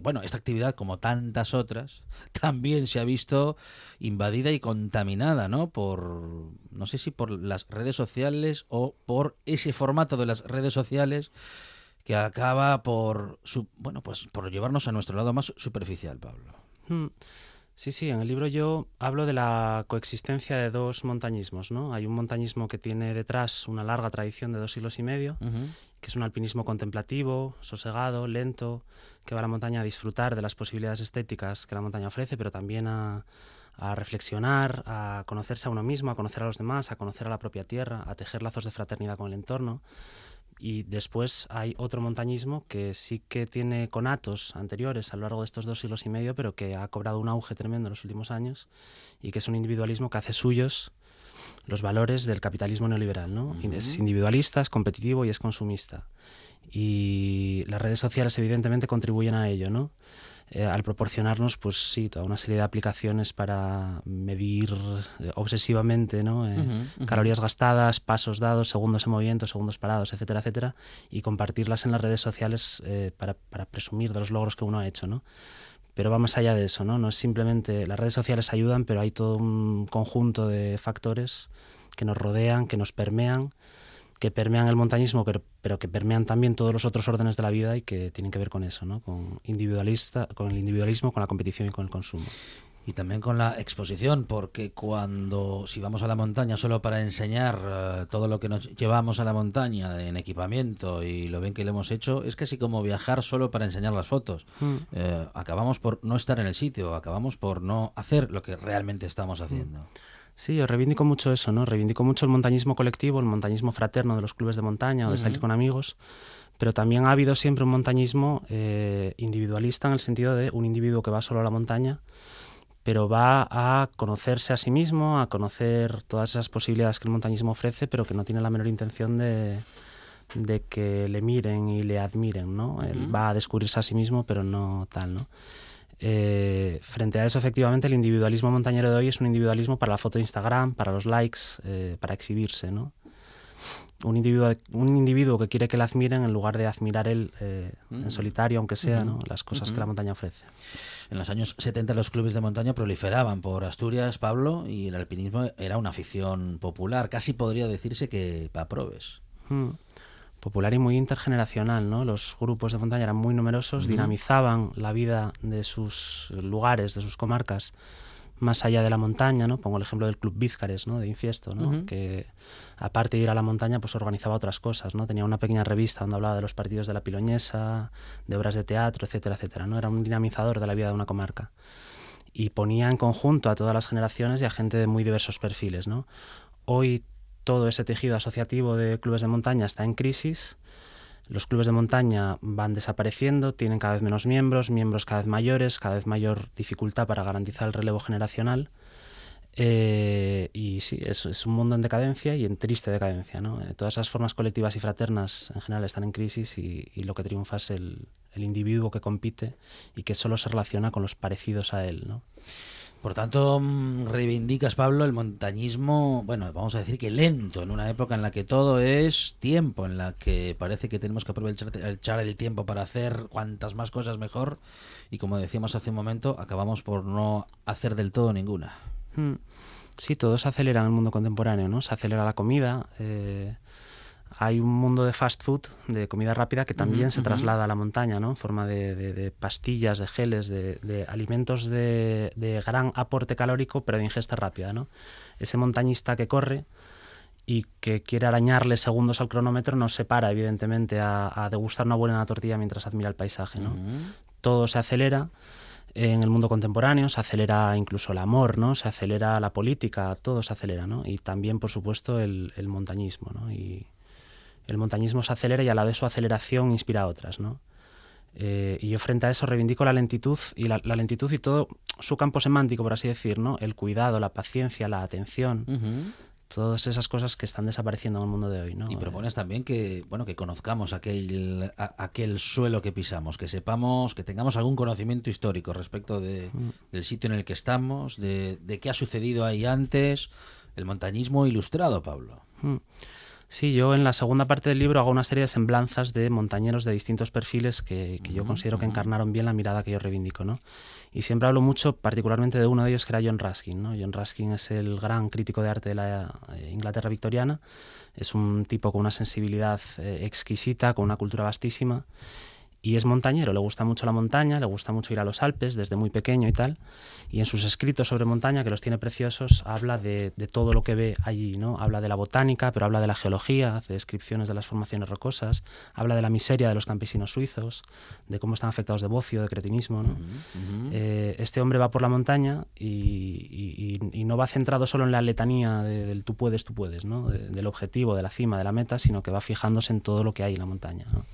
bueno, esta actividad, como tantas otras, también se ha visto invadida y contaminada, ¿no? Por, no sé si por las redes sociales o por ese formato de las redes sociales que acaba por, bueno, pues por llevarnos a nuestro lado más superficial, Pablo. Hmm. Sí, sí, en el libro yo hablo de la coexistencia de dos montañismos, ¿no? Hay un montañismo que tiene detrás una larga tradición de dos siglos y medio, que es un alpinismo contemplativo, sosegado, lento, que va a la montaña a disfrutar de las posibilidades estéticas que la montaña ofrece, pero también a, a reflexionar, a conocerse a uno mismo, a conocer a los demás, a conocer a la propia tierra, a tejer lazos de fraternidad con el entorno. Y después hay otro montañismo que sí que tiene conatos anteriores a lo largo de estos dos siglos y medio, pero que ha cobrado un auge tremendo en los últimos años y que es un individualismo que hace suyos los valores del capitalismo neoliberal, ¿no? Es individualista, es competitivo y es consumista. Y las redes sociales evidentemente contribuyen a ello, ¿no? Eh, al proporcionarnos, pues sí, toda una serie de aplicaciones para medir eh, obsesivamente, ¿no? Eh. Calorías gastadas, pasos dados, segundos en movimiento, segundos parados, etcétera, etcétera, y compartirlas en las redes sociales eh, para, para presumir de los logros que uno ha hecho, ¿no? Pero va más allá de eso, ¿no? No es simplemente las redes sociales ayudan, pero hay todo un conjunto de factores que nos rodean, que nos permean, que permean el montañismo, pero, pero que permean también todos los otros órdenes de la vida y que tienen que ver con eso, ¿no? Con individualista, con el individualismo, con la competición y con el consumo. Y también con la exposición, porque cuando, si vamos a la montaña solo para enseñar eh, todo lo que nos llevamos a la montaña en equipamiento y lo bien que lo hemos hecho, es casi como viajar solo para enseñar las fotos. Eh, acabamos por no estar en el sitio, acabamos por no hacer lo que realmente estamos haciendo. Sí, yo reivindico mucho eso, ¿no? Reivindico mucho el montañismo colectivo, el montañismo fraterno de los clubes de montaña o de salir con amigos, pero también ha habido siempre un montañismo eh, individualista en el sentido de un individuo que va solo a la montaña, pero va a conocerse a sí mismo, a conocer todas esas posibilidades que el montañismo ofrece, pero que no tiene la menor intención de, de que le miren y le admiren, ¿no? Él va a descubrirse a sí mismo, pero no tal, ¿no? Eh, frente a eso, efectivamente, el individualismo montañero de hoy es un individualismo para la foto de Instagram, para los likes, eh, para exhibirse, ¿no? Un individuo, un individuo que quiere que le admiren en lugar de admirar él eh, en Mm. solitario, aunque sea, ¿no? Las cosas que la montaña ofrece. En los años 70 los clubes de montaña proliferaban por Asturias, Pablo, y el alpinismo era una afición popular. Casi podría decirse que para probes. Popular y muy intergeneracional, ¿no? Los grupos de montaña eran muy numerosos, dinamizaban la vida de sus lugares, de sus comarcas, más allá de la montaña, ¿no? Pongo el ejemplo del Club Vizcares, ¿no? De Infiesto, ¿no? Que aparte de ir a la montaña, pues organizaba otras cosas, ¿no? Tenía una pequeña revista donde hablaba de los partidos de la Piloñesa, de obras de teatro, etcétera, etcétera, ¿no? Era un dinamizador de la vida de una comarca. Y ponía en conjunto a todas las generaciones y a gente de muy diversos perfiles, ¿no? Hoy todo ese tejido asociativo de clubes de montaña está en crisis. Los clubes de montaña van desapareciendo, tienen cada vez menos miembros, miembros cada vez mayores, cada vez mayor dificultad para garantizar el relevo generacional. Eh, y sí, es, un mundo en decadencia y en triste decadencia. ¿no? Eh, todas esas formas colectivas y fraternas en general están en crisis y, y lo que triunfa es el, el individuo que compite y que solo se relaciona con los parecidos a él. ¿no? Por tanto, mm, reivindicas, Pablo, el montañismo, bueno, vamos a decir que lento, en una época en la que todo es tiempo, en la que parece que tenemos que aprovechar echar el tiempo para hacer cuantas más cosas mejor, y como decíamos hace un momento, acabamos por no hacer del todo ninguna. Mm. Sí, todo se acelera en el mundo contemporáneo, ¿no? Se acelera la comida. eh, hay un mundo de fast food, de comida rápida, que también se traslada a la montaña, ¿no? En forma de, de- de pastillas, de geles, de, de alimentos de, gran aporte calórico, pero de ingesta rápida, ¿no? Ese montañista que corre y que quiere arañarle segundos al cronómetro no se para, evidentemente, a, a degustar una buena tortilla mientras admira el paisaje, ¿no? todo se acelera en el mundo contemporáneo, se acelera incluso el amor, ¿no? Se acelera la política, todo se acelera, ¿no? Y también, por supuesto, el, el montañismo, ¿no? Y el montañismo se acelera y a la vez su aceleración inspira a otras, ¿no? Eh, y yo frente a eso reivindico la lentitud y la, la lentitud y todo su campo semántico, por así decir, ¿no? El cuidado, la paciencia, la atención, todas esas cosas que están desapareciendo en el mundo de hoy, ¿no? Y propones también que, bueno, que conozcamos aquel, a- aquel suelo que pisamos, que sepamos, que tengamos algún conocimiento histórico respecto de, del sitio en el que estamos, de, de qué ha sucedido ahí antes, el montañismo ilustrado, Pablo. Mm. Sí, yo en la segunda parte del libro hago una serie de semblanzas de montañeros de distintos perfiles que, que yo considero que encarnaron bien la mirada que yo reivindico, ¿no? Y siempre hablo mucho, particularmente de uno de ellos que era John Ruskin, ¿no? John Ruskin es el gran crítico de arte de la eh, Inglaterra victoriana, es un tipo con una sensibilidad eh, exquisita, con una cultura vastísima y es montañero, le gusta mucho la montaña, le gusta mucho ir a los Alpes desde muy pequeño y tal. Y en sus escritos sobre montaña, que los tiene preciosos, habla de, de todo lo que ve allí, ¿no? Habla de la botánica, pero habla de la geología, hace descripciones de las formaciones rocosas, habla de la miseria de los campesinos suizos, de cómo están afectados de bocio, de cretinismo, ¿no? Eh, este hombre va por la montaña y, y- y- y no va centrado solo en la letanía de- del tú puedes, tú puedes, ¿no? De- del objetivo, de la cima, de la meta, sino que va fijándose en todo lo que hay en la montaña. ¿no?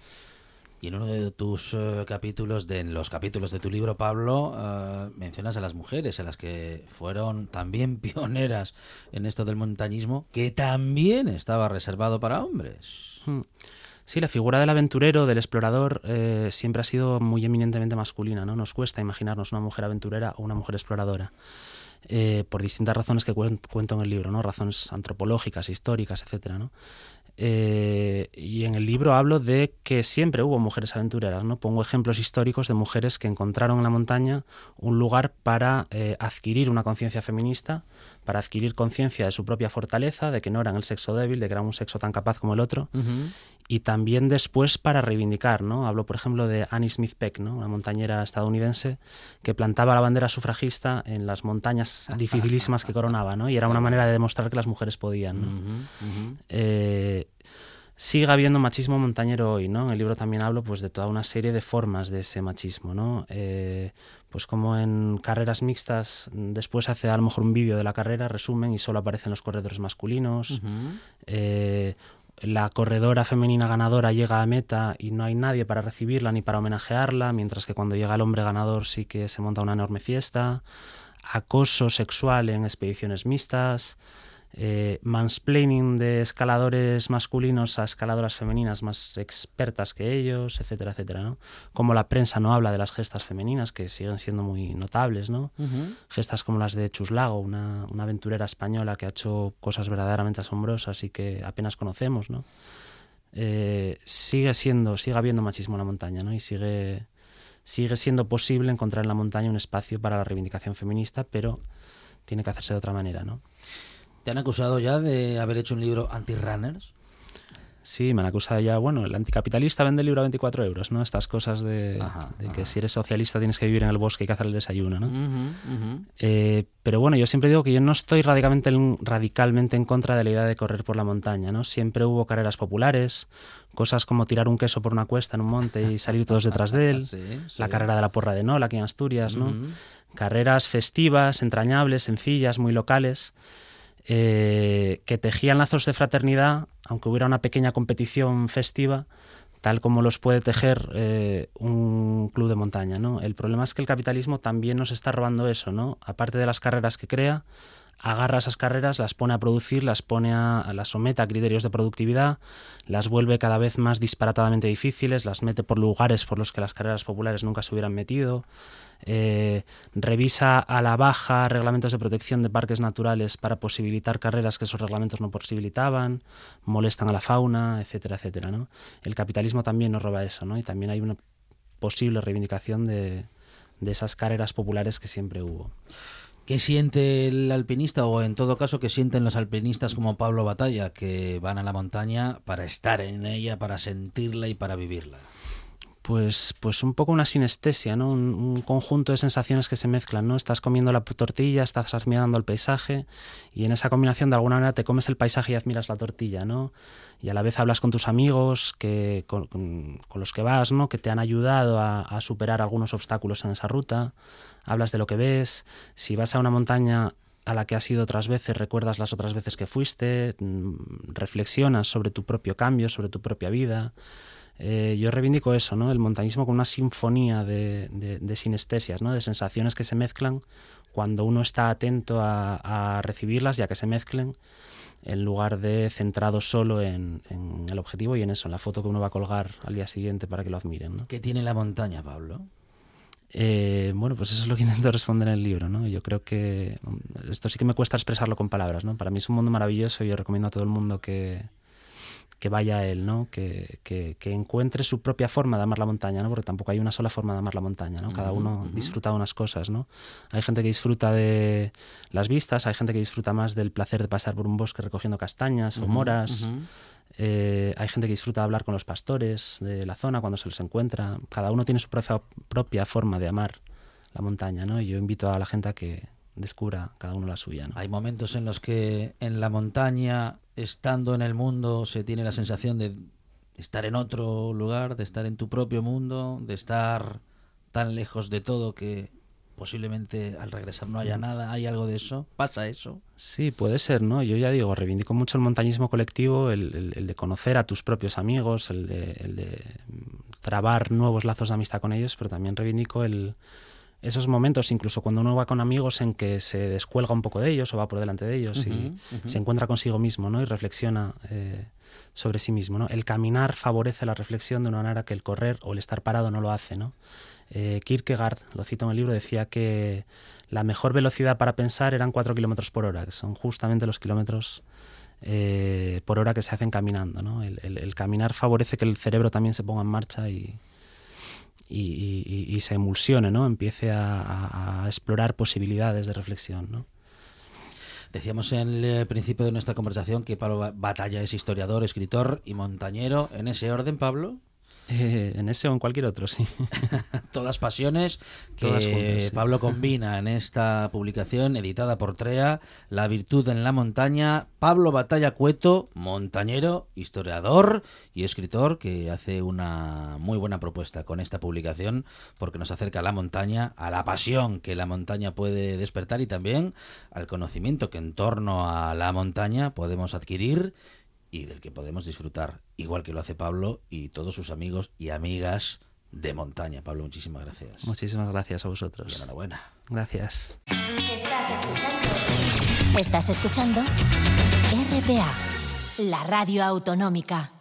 Y en uno de tus eh, capítulos, de en los capítulos de tu libro, Pablo, eh, mencionas a las mujeres, a las que fueron también pioneras en esto del montañismo, que también estaba reservado para hombres. Mm. Sí, la figura del aventurero, del explorador, eh, siempre ha sido muy eminentemente masculina, ¿no? Nos cuesta imaginarnos una mujer aventurera o una mujer exploradora. por distintas razones que cuen- cuento en el libro, ¿no? Razones antropológicas, históricas, etcétera, ¿no? Eh, y en el libro hablo de que siempre hubo mujeres aventureras, ¿no? Pongo ejemplos históricos de mujeres que encontraron en la montaña un lugar para eh, adquirir una conciencia feminista, para adquirir conciencia de su propia fortaleza, de que no eran el sexo débil, de que eran un sexo tan capaz como el otro, y también después para reivindicar, ¿no? Hablo, por ejemplo, de Annie Smith Peck, ¿no? Una montañera estadounidense que plantaba la bandera sufragista en las montañas dificilísimas que coronaba, ¿no? Y era una manera de demostrar que las mujeres podían, ¿no? Eh, sigue habiendo machismo montañero hoy, ¿no? En el libro también hablo pues de toda una serie de formas de ese machismo, ¿no? Eh, pues como en carreras mixtas, después hace a lo mejor un vídeo de la carrera, resumen, y solo aparecen los corredores masculinos. Eh, la corredora femenina ganadora llega a meta y no hay nadie para recibirla ni para homenajearla, mientras que cuando llega el hombre ganador sí que se monta una enorme fiesta. Acoso sexual en expediciones mixtas. Eh, mansplaining de escaladores masculinos a escaladoras femeninas más expertas que ellos, etcétera, etcétera, ¿no? Como la prensa no habla de las gestas femeninas, que siguen siendo muy notables, ¿no? Gestas como las de Chuslago, una, una aventurera española que ha hecho cosas verdaderamente asombrosas y que apenas conocemos, ¿no? Eh, sigue siendo, sigue habiendo machismo en la montaña, ¿no? Y sigue, sigue siendo posible encontrar en la montaña un espacio para la reivindicación feminista, pero tiene que hacerse de otra manera, ¿no? ¿Te han acusado ya de haber hecho un libro anti-runners? Sí, me han acusado ya, bueno, el anticapitalista vende el libro a 24 euros, ¿no? Estas cosas de, Ajá, de que ajá. si eres socialista tienes que vivir en el bosque y cazar el desayuno, ¿no? Eh, pero bueno, yo siempre digo que yo no estoy radicalmente en, radicalmente en contra de la idea de correr por la montaña, ¿no? Siempre hubo carreras populares, cosas como tirar un queso por una cuesta en un monte y salir todos detrás de él, Sí, sí. la carrera de la porra de Nola aquí en Asturias, ¿no? Ujú. Carreras festivas, entrañables, sencillas, muy locales, eh, que tejían lazos de fraternidad, aunque hubiera una pequeña competición festiva, tal como los puede tejer eh, un club de montaña. ¿no? El problema es que el capitalismo también nos está robando eso, ¿no? aparte de las carreras que crea, agarra esas carreras, las pone a producir, las pone a, las somete a criterios de productividad, las vuelve cada vez más disparatadamente difíciles, las mete por lugares por los que las carreras populares nunca se hubieran metido, eh, revisa a la baja reglamentos de protección de parques naturales para posibilitar carreras que esos reglamentos no posibilitaban, molestan a la fauna, etcétera, etcétera. El capitalismo también nos roba eso, ¿no? y también hay una posible reivindicación de esas carreras populares que siempre hubo. ¿Qué siente el alpinista o en todo caso qué sienten los alpinistas como Pablo Batalla que van a la montaña para estar en ella, para sentirla y para vivirla? Pues, pues un poco una sinestesia, ¿no? Un, un conjunto de sensaciones que se mezclan, ¿no? Estás comiendo la tortilla, estás admirando el paisaje y en esa combinación de alguna manera te comes el paisaje y admiras la tortilla, ¿no? Y a la vez hablas con tus amigos que, con, con- con los que vas, ¿no? Que te han ayudado a, a superar algunos obstáculos en esa ruta, hablas de lo que ves, si vas a una montaña a la que has ido otras veces, recuerdas las otras veces que fuiste, mm, reflexionas sobre tu propio cambio, sobre tu propia vida. Eh, yo reivindico eso, ¿no? El montañismo con una sinfonía de, de- de sinestesias, ¿no? De sensaciones que se mezclan cuando uno está atento a, a recibirlas y a que se mezclen en lugar de centrado solo en, en el objetivo y en eso, en la foto que uno va a colgar al día siguiente para que lo admiren, ¿no? ¿Qué tiene la montaña, Pablo? Eh, bueno, pues eso es lo que intento responder en el libro, ¿no? Yo creo que mm, esto sí que me cuesta expresarlo con palabras, ¿no? Para mí es un mundo maravilloso y yo recomiendo a todo el mundo que, que vaya él, ¿no? Que, que- que encuentre su propia forma de amar la montaña, ¿no? Porque tampoco hay una sola forma de amar la montaña, ¿no? Cada uno disfruta de unas cosas, ¿no? Hay gente que disfruta de las vistas, hay gente que disfruta más del placer de pasar por un bosque recogiendo castañas o moras. Eh, hay gente que disfruta de hablar con los pastores de la zona cuando se los encuentra. Cada uno tiene su propia, propia forma de amar la montaña, ¿no? Y yo invito a la gente a que descubra cada uno la suya, ¿no? Hay momentos en los que en la montaña, estando en el mundo, se tiene la sensación de estar en otro lugar, de estar en tu propio mundo, de estar tan lejos de todo que posiblemente al regresar no haya nada. ¿Hay algo de eso? ¿Pasa eso? Sí, puede ser, ¿no? Yo ya digo, reivindico mucho el montañismo colectivo, el, el- el de conocer a tus propios amigos, el de, el de mm, trabar nuevos lazos de amistad con ellos, pero también reivindico el, esos momentos, incluso cuando uno va con amigos en que se descuelga un poco de ellos o va por delante de ellos y se encuentra consigo mismo, ¿no? Y reflexiona eh, sobre sí mismo, ¿no? El caminar favorece la reflexión de una manera que el correr o el estar parado no lo hace, ¿no? Eh, Kierkegaard, lo cito en el libro, decía que la mejor velocidad para pensar eran 4 kilómetros por hora, que son justamente los kilómetros eh, por hora que se hacen caminando. ¿no? El, el- el caminar favorece que el cerebro también se ponga en marcha y, y, y- y- se emulsione, ¿no? empiece a, a- explorar posibilidades de reflexión. ¿no? Decíamos en el eh, principio de nuestra conversación que Pablo Ba- Batalla es historiador, escritor y montañero. ¿En ese orden, Pablo? Eh, en ese o en cualquier otro, sí. Todas pasiones que Todas juntas, sí. Pablo combina en esta publicación editada por Trea, La virtud en la montaña. Pablo Batalla Cueto, montañero, historiador y escritor que hace una muy buena propuesta con esta publicación porque nos acerca a la montaña, a la pasión que la montaña puede despertar y también al conocimiento que en torno a la montaña podemos adquirir y del que podemos disfrutar, igual que lo hace Pablo y todos sus amigos y amigas de montaña. Pablo, muchísimas gracias. Muchísimas gracias a Y vosotros. enhorabuena. Gracias. Estás escuchando. Estás escuchando RPA, la radio autonómica.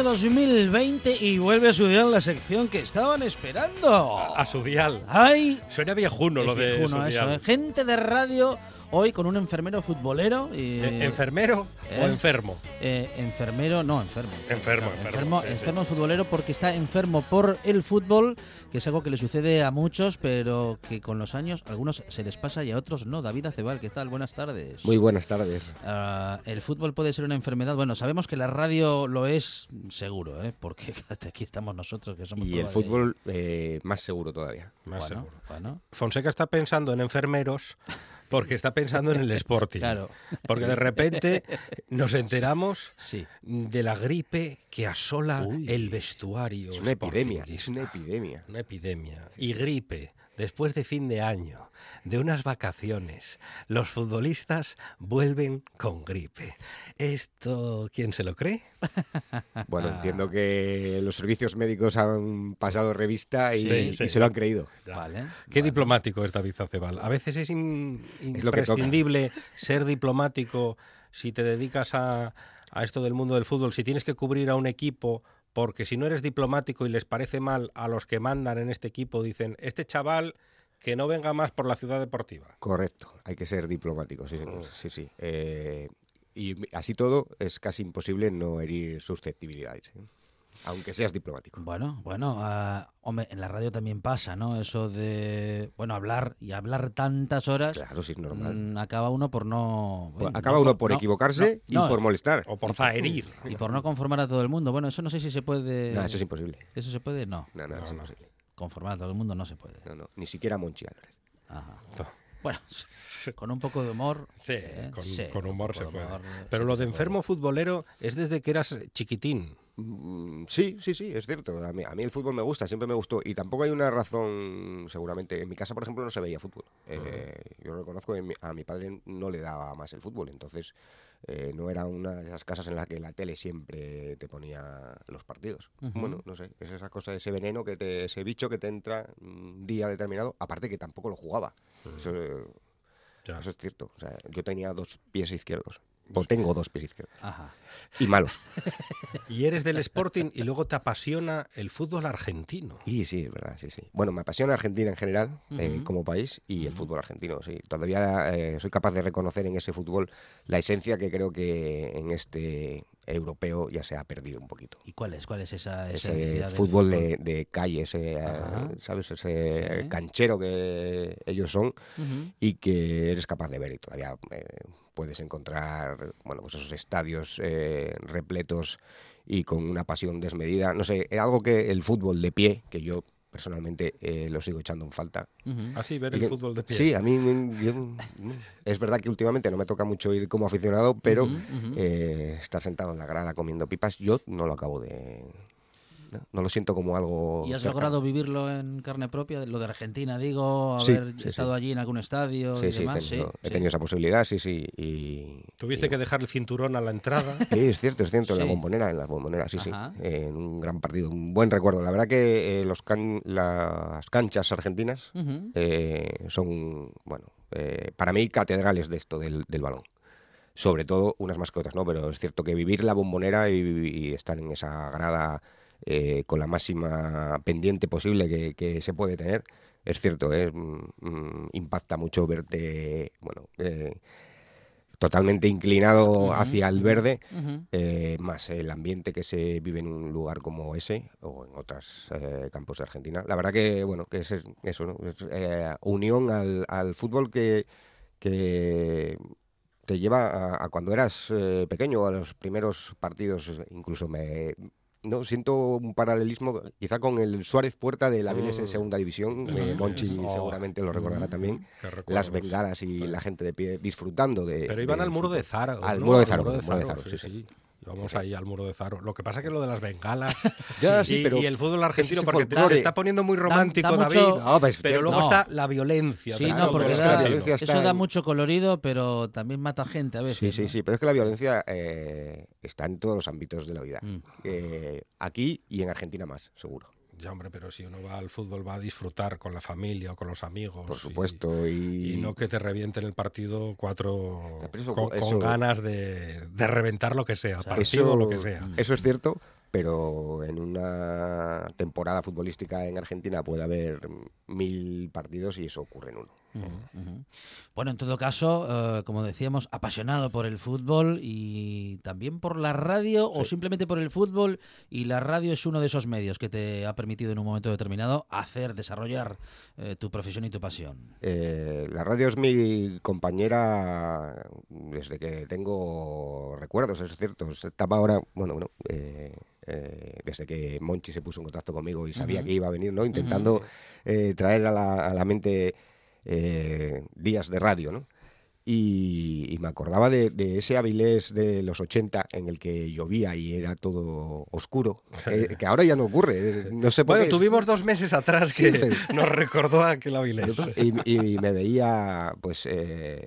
Año 2020 y vuelve a estudiar la sección que estaban esperando. A su dial. ¡Ay! Suena viejuno lo de viejuno su eso, dial. ¿eh? Gente de radio hoy con un enfermero futbolero. Y, Eh, ¿Enfermero o ¿Eh? enfermo? Eh, enfermero, no, enfermo. Enfermo, No, enfermo, enfermo, sí, sí. enfermo futbolero porque está enfermo por el fútbol, que es algo que le sucede a muchos, pero que con los años a algunos se les pasa y a otros no. David Acebal, ¿qué tal? Buenas tardes. Muy buenas tardes. Ah, el fútbol puede ser una enfermedad. Bueno, sabemos que la radio lo es seguro, ¿eh? porque hasta aquí estamos nosotros que somos Y el fútbol eh, más seguro todavía. Más Bueno, seguro. bueno. Fonseca está pensando en enfermeros porque está pensando en el Sporting. Claro. Porque de repente nos enteramos Sí. de la gripe que asola Uy. el vestuario. Es una epidemia, es una epidemia. Una epidemia. Y gripe, después de fin de año, de unas vacaciones, los futbolistas vuelven con gripe. ¿Esto quién se lo cree? Bueno, Ah. entiendo que los servicios médicos han pasado revista y, Sí, y sí. se lo han creído. Vale. Qué diplomático es David Acebal. A veces es in- Es lo que toca. imprescindible ser diplomático si te dedicas a, a esto del mundo del fútbol, si tienes que cubrir a un equipo, porque si no eres diplomático y les parece mal a los que mandan en este equipo, dicen, este chaval que no venga más por la ciudad deportiva. Correcto, hay que ser diplomático, sí, señor. Sí, sí. Eh, y así todo es casi imposible no herir susceptibilidades, ¿eh? aunque seas diplomático. Bueno, bueno, hombre, en la radio también pasa, ¿no? Eso de, bueno, hablar y hablar tantas horas. Claro, sí es normal. mm, acaba uno por no. Pues Acaba uno por no, equivocarse no, y no, por molestar. O por zaherir. y por no conformar a todo el mundo. Bueno, eso no sé si se puede. No, eso es imposible. ¿Eso se puede? No. No, no, es imposible. Conformar a todo el mundo no se puede. No, no, ni siquiera Monchi Álvarez. Ajá. No. Bueno, con un poco de humor. Sí, ¿eh? con, Sí, con humor se puede. humor, Pero sí lo de enfermo futbolero es desde que eras chiquitín. Mm, Sí, sí, sí, es cierto. A mí, a mí el fútbol me gusta, siempre me gustó. Y tampoco hay una razón, seguramente. En mi casa, por ejemplo, no se veía fútbol. Eh, yo reconozco que mi- a mi padre no le daba más el fútbol. Entonces, eh, no era una de esas casas en las que la tele siempre te ponía los partidos. Bueno, no sé, es esa cosa, ese veneno, que te, ese bicho que te entra un día determinado. Aparte que tampoco lo jugaba. Eso, eso es cierto. O sea, yo tenía dos pies izquierdos. O tengo dos pies izquierdos. Ajá. Y malos. Y eres del Sporting y luego te apasiona el fútbol argentino. Y sí, es verdad, sí, sí. Bueno, me apasiona Argentina en general, eh, Ujú. como país, y el fútbol argentino, sí. Todavía eh, soy capaz de reconocer en ese fútbol la esencia que creo que en este europeo ya se ha perdido un poquito. ¿Y cuál es? ¿Cuál es esa Ese esencia del fútbol, De, de calle, ese, eh, Ajá. ¿sabes? Ese Sí. canchero que ellos son y que eres capaz de ver y todavía eh, puedes encontrar, bueno, pues esos estadios eh, repletos y con una pasión desmedida. No sé, es algo que el fútbol de pie, que yo personalmente eh, lo sigo echando en falta. Ujú. Así, ver el fútbol de pie. Sí, a mí yo, es verdad que últimamente no me toca mucho ir como aficionado, pero Ujú, ujú. eh, estar sentado en la grada comiendo pipas, yo no lo acabo de... No, No lo siento como algo... ¿Y has cercano. logrado vivirlo en carne propia? Lo de Argentina, digo, haber sí, estado sí. allí en algún estadio Sí, y sí, demás. he tenido, sí, he sí. tenido esa posibilidad, sí, sí. Y, Tuviste y- que dejar el cinturón a la entrada. Sí, es cierto, es cierto, en la bombonera, en la bombonera, sí, Ajá. sí. En un gran partido, un buen recuerdo. La verdad que eh, los can- las canchas argentinas eh, son, bueno, eh, para mí catedrales de esto del, del balón. sobre todo unas más que otras, ¿no? Pero es cierto que vivir la bombonera y, y estar en esa grada eh, con la máxima pendiente posible que, que se puede tener, es cierto, ¿eh? Mm, impacta mucho verte, bueno, eh, totalmente inclinado hacia el verde, eh, más el ambiente que se vive en un lugar como ese o en otros campos de Argentina. La verdad que, bueno, que es es- eso, ¿no? Es, eh, unión al, al fútbol que, que te lleva a, a cuando eras pequeño, a los primeros partidos, incluso me... No, siento un paralelismo quizá con el Suárez Puerta de la Vélez en Mm. segunda división. Eh, Monchi Oh. seguramente lo recordará Mm. también. Las bengalas y la gente de pie disfrutando de. Pero iban del al muro de. Zaro. Al ¿no? muro de Al muro sí, sí, sí. Vamos ahí al muro de Zaro. Lo que pasa es que lo de las bengalas Ya, y, sí, pero y el fútbol argentino, porque se está poniendo muy romántico, da David. mucho- No, pues, pero luego no. está la violencia. Sí, no, porque la eso da mucho colorido, pero también mata gente a veces. Sí, sí, ¿no? sí, pero es que la violencia eh, está en todos los ámbitos de la vida. Mm. Eh, aquí y en Argentina más, seguro. Ya, hombre, pero si uno va al fútbol va a disfrutar con la familia o con los amigos. Por supuesto. Y, Y, no que te revienten el partido cuatro eso- con, ganas de, de reventar lo que sea, partido o lo que sea. Eso es cierto, pero en una temporada futbolística en Argentina puede haber mil partidos y eso ocurre en uno. Bueno, en todo caso, eh, como decíamos, apasionado por el fútbol y también por la radio o simplemente por el fútbol y la radio es uno de esos medios que te ha permitido en un momento determinado hacer, desarrollar eh, tu profesión y tu pasión. Eh, la radio es mi compañera desde que tengo recuerdos, es cierto. Estaba ahora, bueno, bueno, eh, eh, desde que Monchi se puso en contacto conmigo y sabía que iba a venir, ¿no? Intentando eh, traer a la, a la mente eh, días de radio, ¿no? Y, y me acordaba de, de ese Avilés de los 80 en el que llovía y era todo oscuro, eh, que ahora ya no ocurre. eh, No sé por Bueno, qué. tuvimos dos meses atrás Sí, que pero- nos recordó aquel Avilés. y, y me veía, pues, eh,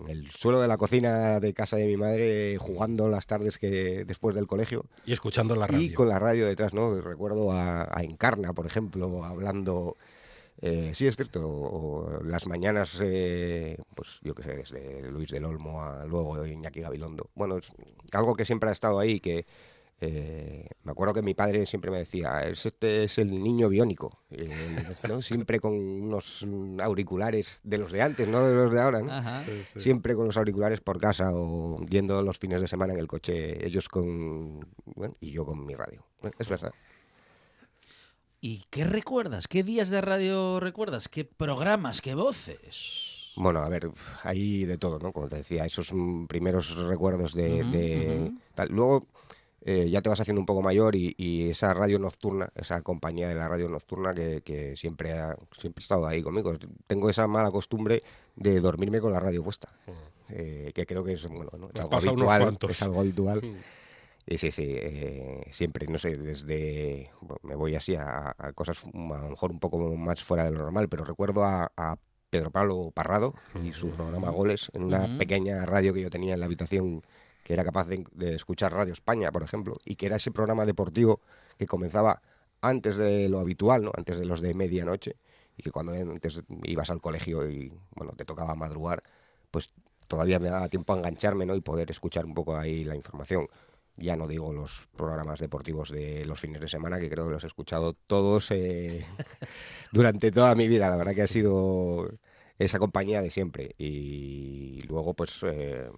en el suelo de la cocina de casa de mi madre jugando las tardes que después del colegio Y escuchando la radio. y con la radio detrás, ¿no? Recuerdo a, a Encarna, por ejemplo, hablando. Eh, sí, es cierto. o las mañanas, eh, pues yo qué sé, desde Luis del Olmo a luego Iñaki Gabilondo. Bueno, es algo que siempre ha estado ahí, que eh, me acuerdo que mi padre siempre me decía, "Es- este es el niño biónico, eh, ¿no? siempre con unos auriculares de los de antes, no de los de ahora, ¿no? Ajá. siempre con los auriculares por casa o yendo los fines de semana en el coche, ellos con bueno, y yo con mi radio. Bueno, Es verdad. ¿Y qué recuerdas? ¿Qué días de radio recuerdas? ¿Qué programas? ¿Qué voces? Bueno, a ver, hay de todo, ¿no? Como te decía, esos mm, primeros recuerdos de, tal. Luego eh, ya te vas haciendo un poco mayor y, y esa radio nocturna, esa compañía de la radio nocturna que, que siempre ha siempre ha estado ahí conmigo. Tengo esa mala costumbre de dormirme con la radio puesta, eh, que creo que es bueno, ¿no? es algo pasa a unos habitual. Es algo habitual. Sí, sí, eh, siempre, no sé, desde, bueno, me voy así a, a cosas a lo mejor un poco más fuera de lo normal, pero recuerdo a, a Pedro Pablo Parrado y su programa Goles en una pequeña radio que yo tenía en la habitación que era capaz de, de escuchar Radio España, por ejemplo, y que era ese programa deportivo que comenzaba antes de lo habitual, ¿no? antes de los de medianoche, y que cuando antes ibas al colegio y bueno, te tocaba madrugar, pues todavía me daba tiempo a engancharme ¿no? y poder escuchar un poco ahí la información. Ya no digo los programas deportivos de los fines de semana, que creo que los he escuchado todos eh, durante toda mi vida. La verdad que ha sido esa compañía de siempre. Y luego, pues, eh,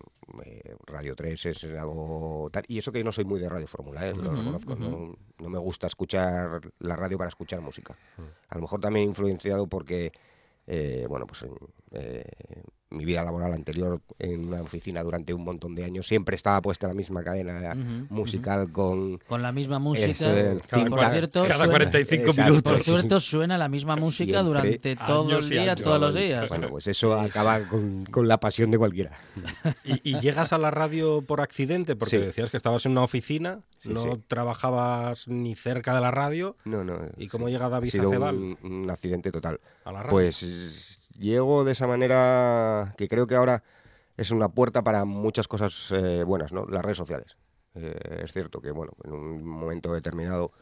eh, Radio 3 es algo tal. Y eso que yo no soy muy de Radio Fórmula, ¿eh? lo reconozco. no, no me gusta escuchar la radio para escuchar música. A lo mejor también influenciado porque, eh, bueno, pues eh, mi vida laboral anterior en una oficina durante un montón de años siempre estaba puesta la misma cadena musical con... Con la misma música. cinta- por cierto, cada suena- 45 Exacto. minutos. Por cierto, suena la misma música Siempre. durante todo el día, años. todos los días. Bueno, pues eso acaba con, con la pasión de cualquiera. ¿Y, y llegas a la radio por accidente? Porque Sí. decías que estabas en una oficina, Sí, no sí. trabajabas ni cerca de la radio. No, no. ¿Y cómo llega David ha sido un, un accidente total. A la radio. Pues llego de esa manera que creo que ahora es una puerta para muchas cosas eh, buenas, ¿no? Las redes sociales. Eh, es cierto que, bueno, en un momento determinado,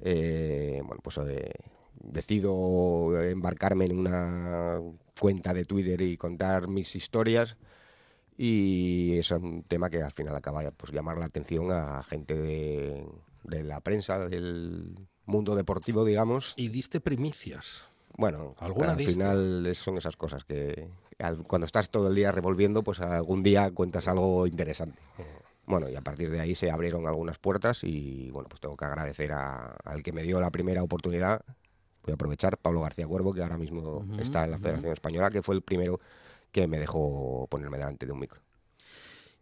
eh, bueno, pues eh, decido embarcarme en una cuenta de Twitter y contar mis historias y es un tema que al final acaba pues llamar la atención a gente de, de la prensa, del mundo deportivo, digamos. Y diste primicias. Bueno, ¿Alguna al diste? final son esas cosas que cuando estás todo el día revolviendo, pues algún día cuentas algo interesante. Bueno, y a partir de ahí se abrieron algunas puertas y bueno, pues tengo que agradecer a- al que me dio la primera oportunidad. Voy a aprovechar, Pablo García Cuervo, que ahora mismo está en la. Federación Española, que fue el primero que me dejó ponerme delante de un micro.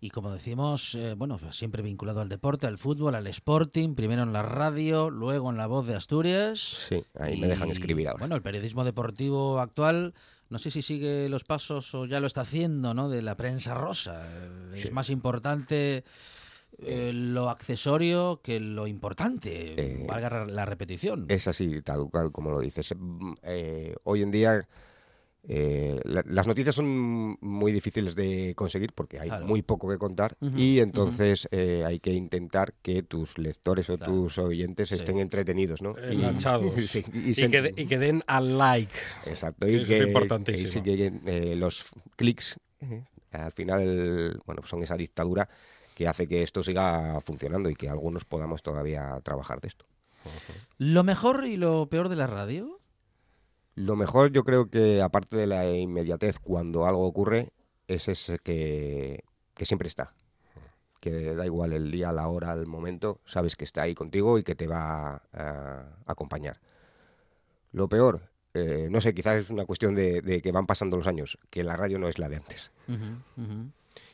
Y como decimos, eh, bueno, siempre vinculado al deporte, al fútbol, al sporting, primero en la radio, luego en la voz de Asturias. Sí, ahí me dejan escribir ahora. Bueno, el periodismo deportivo actual, no sé si sigue los pasos o ya lo está haciendo, ¿no? De la prensa rosa. Eh, Es más importante eh, lo accesorio que lo importante, Eh, valga la repetición. Es así, tal cual como lo dices. Mm, eh, hoy en día eh, la- las noticias son muy difíciles de conseguir porque hay Claro. muy poco que contar y entonces eh, hay que intentar que tus lectores o Claro. tus oyentes Sí. estén entretenidos, ¿no? Y- Enganchados. sí, y, que de- y que den al like. Exacto, que y eso que, es y importantísimo. sí que, eh, los clics eh, al final bueno, son esa dictadura que hace que esto siga funcionando y que algunos podamos todavía trabajar de esto. ¿Lo mejor y lo peor de la radio? Lo mejor yo creo que aparte de la inmediatez cuando algo ocurre es ese que, que siempre está. Que da igual el día, la hora, el momento, sabes que está ahí contigo y que te va a acompañar. Lo peor, eh, no sé, quizás es una cuestión de, de que van pasando los años, que la radio no es la de antes.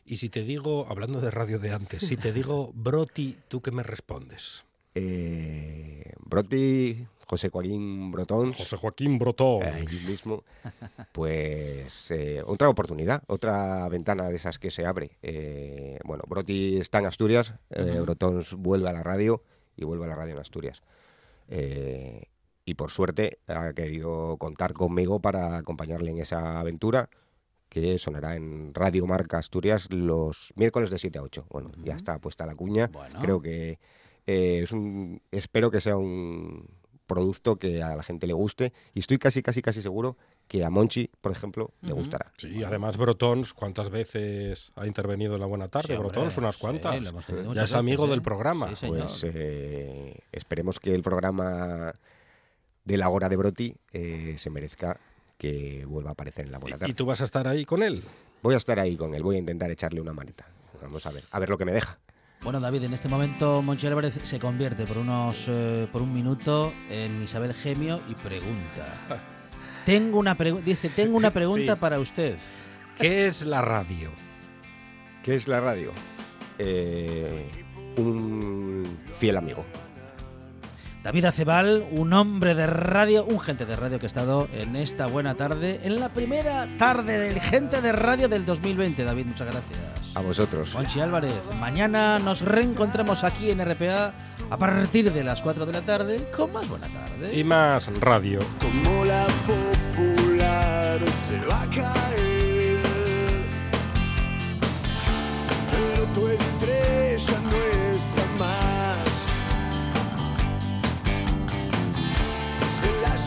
Y si te digo, hablando de radio de antes, si te digo Broti, ¿tú qué me respondes? Eh, Broti, José Joaquín Brotón, José Joaquín Brotón. ahí mismo, pues eh, otra oportunidad, otra ventana de esas que se abre. Eh, bueno, Broti está en Asturias, eh, Ujú. Brotons vuelve a la radio y vuelve a la radio en Asturias. Eh, y por suerte ha querido contar conmigo para acompañarle en esa aventura que sonará en Radio Marca Asturias los miércoles de 7 a 8. Bueno, ya está puesta la cuña. Bueno. Creo que eh, es un, espero que sea un producto que a la gente le guste y estoy casi, casi, casi seguro que a Monchi, por ejemplo, le gustará. Sí, además Brotons, ¿cuántas veces ha intervenido en la Buena Tarde? Sí, Brotons, unas cuantas. ya es amigo veces, del ¿eh? programa. Sí. Pues eh, esperemos que el programa de la hora de Broti eh, se merezca que vuelva a aparecer en la buena ¿Y, tarde. y tú vas a estar ahí con él? Voy a estar ahí con él, voy a intentar echarle una manita. Vamos a ver, a ver lo que me deja. Bueno, David, en este momento Monchi Álvarez se convierte por unos eh, por un minuto en Isabel Gemio y pregunta. Tengo una pregu- dice, tengo una pregunta Sí. para usted. ¿Qué es la radio? ¿Qué es la radio? Eh, un fiel amigo. David Acebal, un hombre de radio, un gente de radio que ha estado en esta buena tarde, en la primera tarde del gente de radio del 2020. David, muchas gracias. A vosotros. Monchi Álvarez, mañana nos reencontramos aquí en RPA a partir de las 4 de la tarde con más buena tarde. Y más radio. como la popular se va a caer. Pero tu estrella no está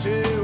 Se